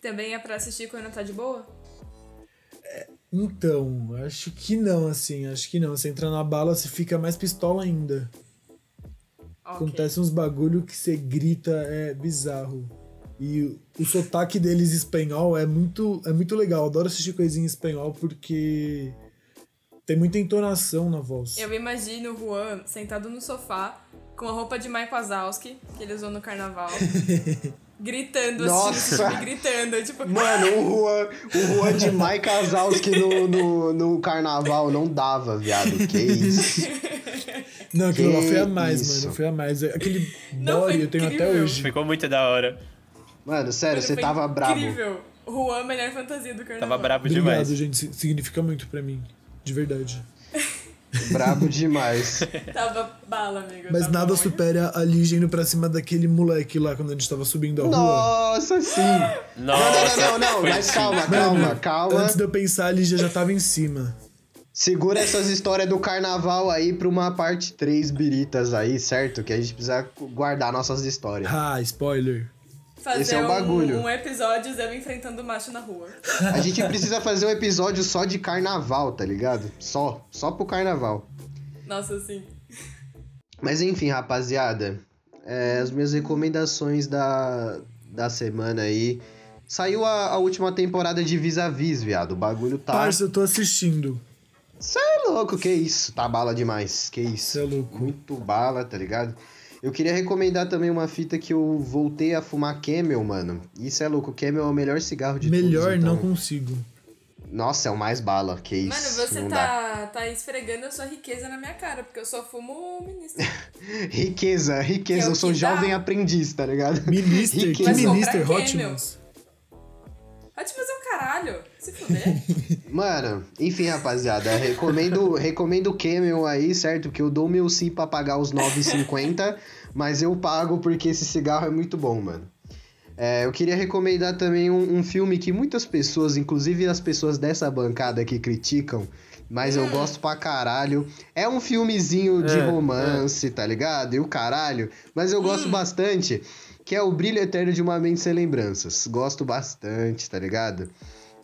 Também é pra assistir quando tá de boa? Então, acho que não, assim. Acho que não. Você entra na bala, você fica mais pistola ainda. Ok. Acontece uns bagulho que você grita, é bizarro. E o, sotaque deles espanhol é muito, é muito legal. Adoro assistir coisinha em espanhol porque tem muita entonação na voz. Eu imagino o Juan sentado no sofá com a roupa de Mike Wazowski, que ele usou no carnaval, <laughs> gritando, Nossa. assistindo esse filme, gritando, tipo... Mano, o Juan, o Juan de Mike Kazowski no, no, no carnaval não dava, viado. Que isso? <laughs> Não, aquilo lá foi a mais, isso. mano. Foi a mais. Aquele Não, body eu tenho até hoje. Ficou muito da hora. Mano, sério, Mano, você tava brabo. Incrível. Juan, melhor fantasia do carnaval. Tava brabo Obrigado, demais. gente. si- Significa muito pra mim. De verdade. Brabo demais. <laughs> Tava bala, amigo. Mas tava nada supera a Lígia indo pra cima daquele moleque lá quando a gente tava subindo a rua. Nossa, sim. Não, Nossa, não, não, não, não. Mas sim. calma, calma, calma. Antes de eu pensar, a Lígia já tava em cima. Segura essas histórias do carnaval aí pra uma parte 3 biritas aí, certo? Que a gente precisa guardar nossas histórias. Ah, spoiler. Fazer Esse é um- bagulho. Um, episódio eu enfrentando o macho na rua. A gente precisa fazer um episódio só de carnaval, tá ligado? Só. Só pro carnaval. Nossa, assim. Mas enfim, rapaziada. é, as minhas recomendações da, da semana aí. Saiu a, a última temporada de Vis-a-Vis, viado. O bagulho tá. Parça, eu tô assistindo. Cê é louco, que isso? Tá bala demais. Que isso? Cê é louco. Muito bala, tá ligado? Eu queria recomendar também uma fita que eu voltei a fumar Camel, mano. Isso é louco. Camel é o melhor cigarro de Melhor todos. então- não consigo. Nossa, é o mais bala. Que isso? Mano, você não dá. tá, tá esfregando a sua riqueza na minha cara, porque eu só fumo ministro. <laughs> Riqueza, riqueza. Que é o eu sou que dá. jovem aprendiz, tá ligado? <laughs> Minister, que Riqueza. Comprar minister. Hotmans. Mas é o caralho. Se fuder. <laughs> Mano, enfim, rapaziada, recomendo, <laughs> recomendo o Camel aí, certo? Que eu dou meu sim pra pagar os 9,50, mas eu pago porque esse cigarro é muito bom, mano. É, eu queria recomendar também um, um filme que muitas pessoas, inclusive as pessoas dessa bancada que criticam, mas eu gosto pra caralho. É um filmezinho de É, romance, tá ligado? E o caralho, mas eu gosto bastante, que é O Brilho Eterno de uma Mente Sem Lembranças. Gosto bastante, tá ligado?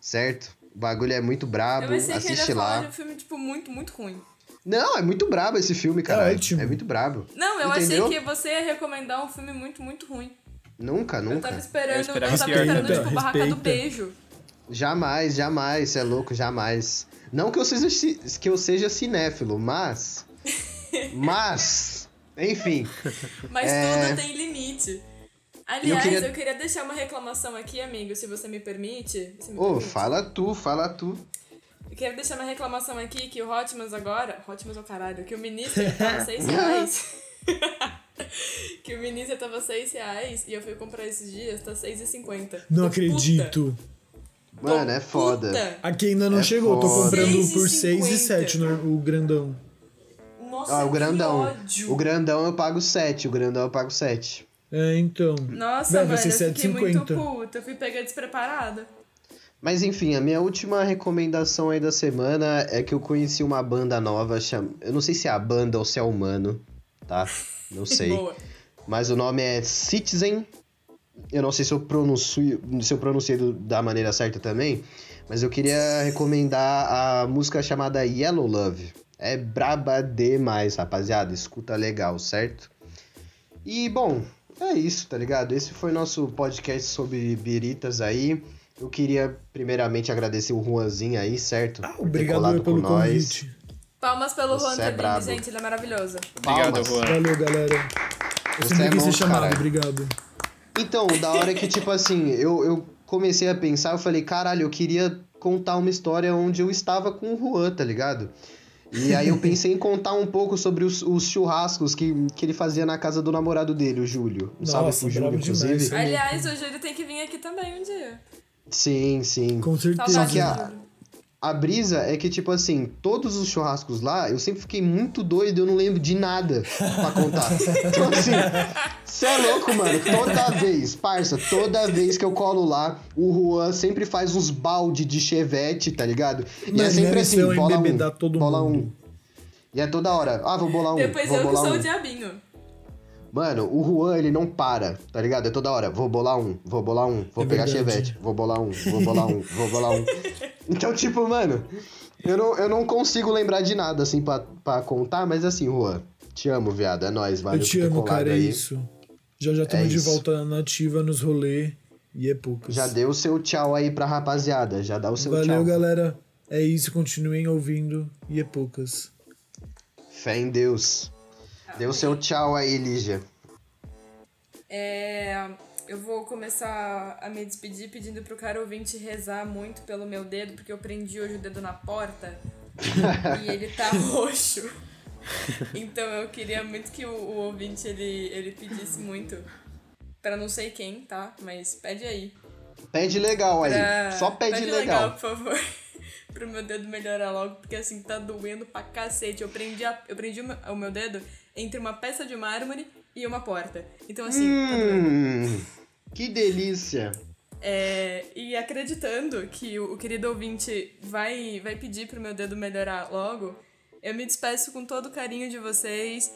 Certo? O bagulho é muito brabo, Eu pensei que ele ia assiste falar lá. de um filme, tipo, muito, muito ruim. Não, é muito brabo esse filme, cara. ótimo. É muito brabo. Não, eu Entendeu? achei que você ia recomendar um filme muito, muito ruim. Nunca, Eu nunca. tava esperando, eu, Eu tava esperando, tipo, Barraca do. Beijo. Jamais, jamais, você é louco, jamais. Não que eu seja, que eu seja cinéfilo, mas. <laughs> Mas. Enfim. Mas É. tudo tem limite. Aliás, eu queria- queria... deixar uma reclamação aqui, amigo, se você me permite. Ô, permite. fala tu, fala tu. Eu quero deixar uma reclamação aqui que o Hotmans agora. Hotmans é o caralho, que o ministro tava 6 <laughs> reais. <laughs> que o ministro tava 6 reais e eu fui comprar esses dias, tá 6,50. Não Tô acredito. Puta, Mano, é tô foda. puta. Aqui ainda não É chegou, tô foda. comprando por 6,50. 6 e 7 no, o grandão. Nossa, Ah, o grandão. que ódio. O grandão eu pago 7, o grandão eu pago 7. É, então. Nossa, Vai, mano, vai ser eu fiquei muito 7,50. puta. Eu fui pegar despreparada. Mas enfim, a minha última recomendação aí da semana é que eu conheci uma banda nova, cham... eu não sei se é a banda ou se é o humano, tá? Não <laughs> sei. Boa. Mas o nome é Citizen. Eu não sei se eu pronuncio, se eu pronunciei do- da maneira certa também, mas eu queria recomendar a música chamada Yellow Love. É braba demais, rapaziada. Escuta legal, certo? E bom, é isso, tá ligado? Esse foi nosso podcast sobre biritas aí. Eu queria primeiramente agradecer o Juanzinho aí, certo? Ah, Por ter obrigado colado pelo com nós. convite. Palmas pelo Você Juan é brabo. gente, ele é maravilhoso. Obrigado, Palmas. Juan. Valeu, galera. Eu Você sempre é quis ser chamado, caralho. obrigado. Então, da hora que, tipo assim, eu, eu comecei a pensar, eu falei, caralho, eu queria contar uma história onde eu estava com o Juan, tá ligado? E aí eu pensei em contar um pouco sobre os, os churrascos que, que ele fazia na casa do namorado dele, o Júlio. Nossa, pro Júlio, bravo demais. inclusive. Aliás, o Júlio tem que vir aqui também um dia. Sim, sim. Com certeza. Só que a- Júlio. A brisa é que, tipo assim, todos os churrascos lá, eu sempre fiquei muito doido, eu não lembro de nada pra contar. então, <laughs> assim, cê é louco, mano. Toda vez, parça, toda vez que eu colo lá, o Juan sempre faz uns balde de chevette, tá ligado? E Mano, é sempre assim, é bola um, todo bola um. mundo. E é toda hora, ah, vou bolar um, Depois vou eu que bolar sou um. o diabinho. Mano, o Juan, ele não para, tá ligado? É toda hora, vou bolar um, vou bolar um, vou É pegar verdade. chevette, vou bolar um, vou bolar um, vou bolar um. <laughs> Então, tipo, mano, eu não, eu não consigo lembrar de nada, assim, pra, pra contar, mas assim, Juan, te amo, viado, é nóis, valeu Eu te amo, cara, é aí. isso. Já já estamos É de volta na ativa nos rolê e é poucas. Já deu o seu tchau aí pra rapaziada, já dá o seu Valeu, tchau. galera. É isso, continuem ouvindo e é poucas. Fé em Deus. Deu o seu tchau aí, Lígia. É, eu vou começar a me despedir pedindo pro cara ouvinte rezar muito pelo meu dedo, porque eu prendi hoje o dedo na porta <laughs> e ele tá roxo. Então eu queria muito que o, o ouvinte ele, ele pedisse muito. Pra não sei quem, tá? Mas pede aí. Pede legal aí, Pra- só pede, pede legal. por favor. <laughs> pro meu dedo melhorar logo, porque assim tá doendo pra cacete. Eu prendi, a- eu prendi o meu dedo entre uma peça de mármore e uma porta. Então assim, tá. Hum, que delícia. É, e acreditando que o, o querido ouvinte vai, vai pedir pro meu dedo melhorar logo, eu me despeço com todo o carinho de vocês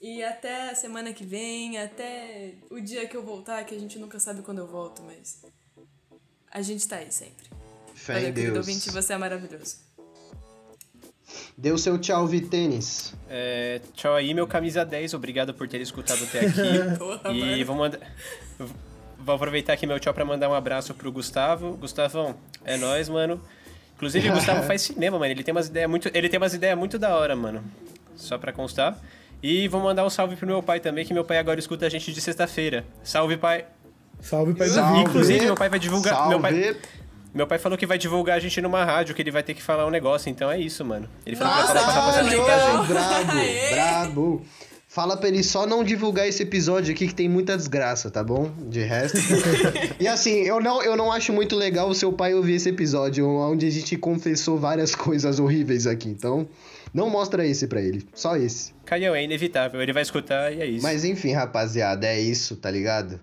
E até a semana que vem, até o dia que eu voltar, que a gente nunca sabe quando eu volto, mas. A gente tá aí sempre. Fé Valeu, em querido Deus. ouvinte, você é maravilhoso. Deu seu tchau, Vitênis. É, tchau aí, meu camisa 10. Obrigado por ter escutado até aqui. <laughs> E vou mandar. Vou aproveitar aqui meu tchau pra mandar um abraço pro Gustavo. Gustavão, é nóis, mano. Inclusive, o <laughs> Gustavo faz cinema, mano. Ele tem umas ideias muito, ele tem umas ideias muito da hora, mano. Só pra constar. E vou mandar um salve pro meu pai também, que meu pai agora escuta a gente de sexta-feira. Salve, pai. Salve, pai do Salve. Inclusive, meu pai vai divulgar- Salve. meu pai- Meu pai falou que vai divulgar a gente numa rádio, que ele vai ter que falar um negócio, então é isso, mano. Ele falou Nossa, pra falar pra rapaziada a gente. brabo, brabo. Fala pra ele só não divulgar esse episódio aqui que tem muita desgraça, tá bom? De resto. <laughs> e assim, eu não, eu não acho muito legal o seu pai ouvir esse episódio, onde a gente confessou várias coisas horríveis aqui. Então, não mostra esse pra ele. Só esse. Caião, é inevitável. Ele vai escutar e é isso. Mas enfim, rapaziada, é isso, tá ligado?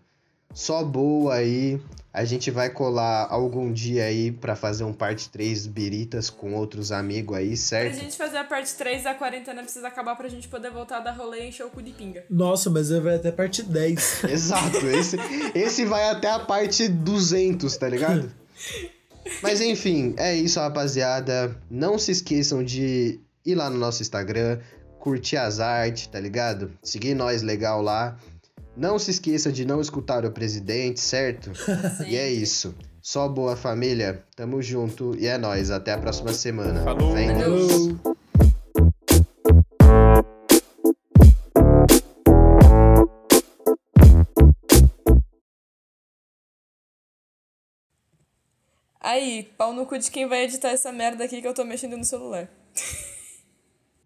Só boa aí. A gente vai colar algum dia aí pra fazer um parte 3 biritas com outros amigos aí, Pra certo? gente fazer a parte 3 da quarentena precisa acabar pra gente poder voltar a dar rolê e encher o cu de pinga. Nossa, mas vai até parte 10. <laughs> Exato, esse, esse vai até a parte 200, tá ligado? <laughs> Mas enfim, é isso, rapaziada. Não se esqueçam de ir lá no nosso Instagram, curtir as artes, tá ligado? Seguir nós legal lá. Não se esqueça de não escutar o presidente, certo? <laughs> E é isso. Só boa família, tamo junto e é nóis. Até a próxima semana. Falou. Falou. Aí, pau no cu de quem vai editar essa merda aqui que eu tô mexendo no celular.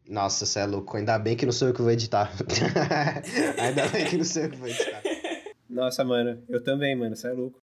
Nossa, cê é louco. Ainda bem que não sou eu que vou editar. <laughs> Ainda bem que não sou eu que vou editar. Nossa, mano. Eu também, mano. Você é louco.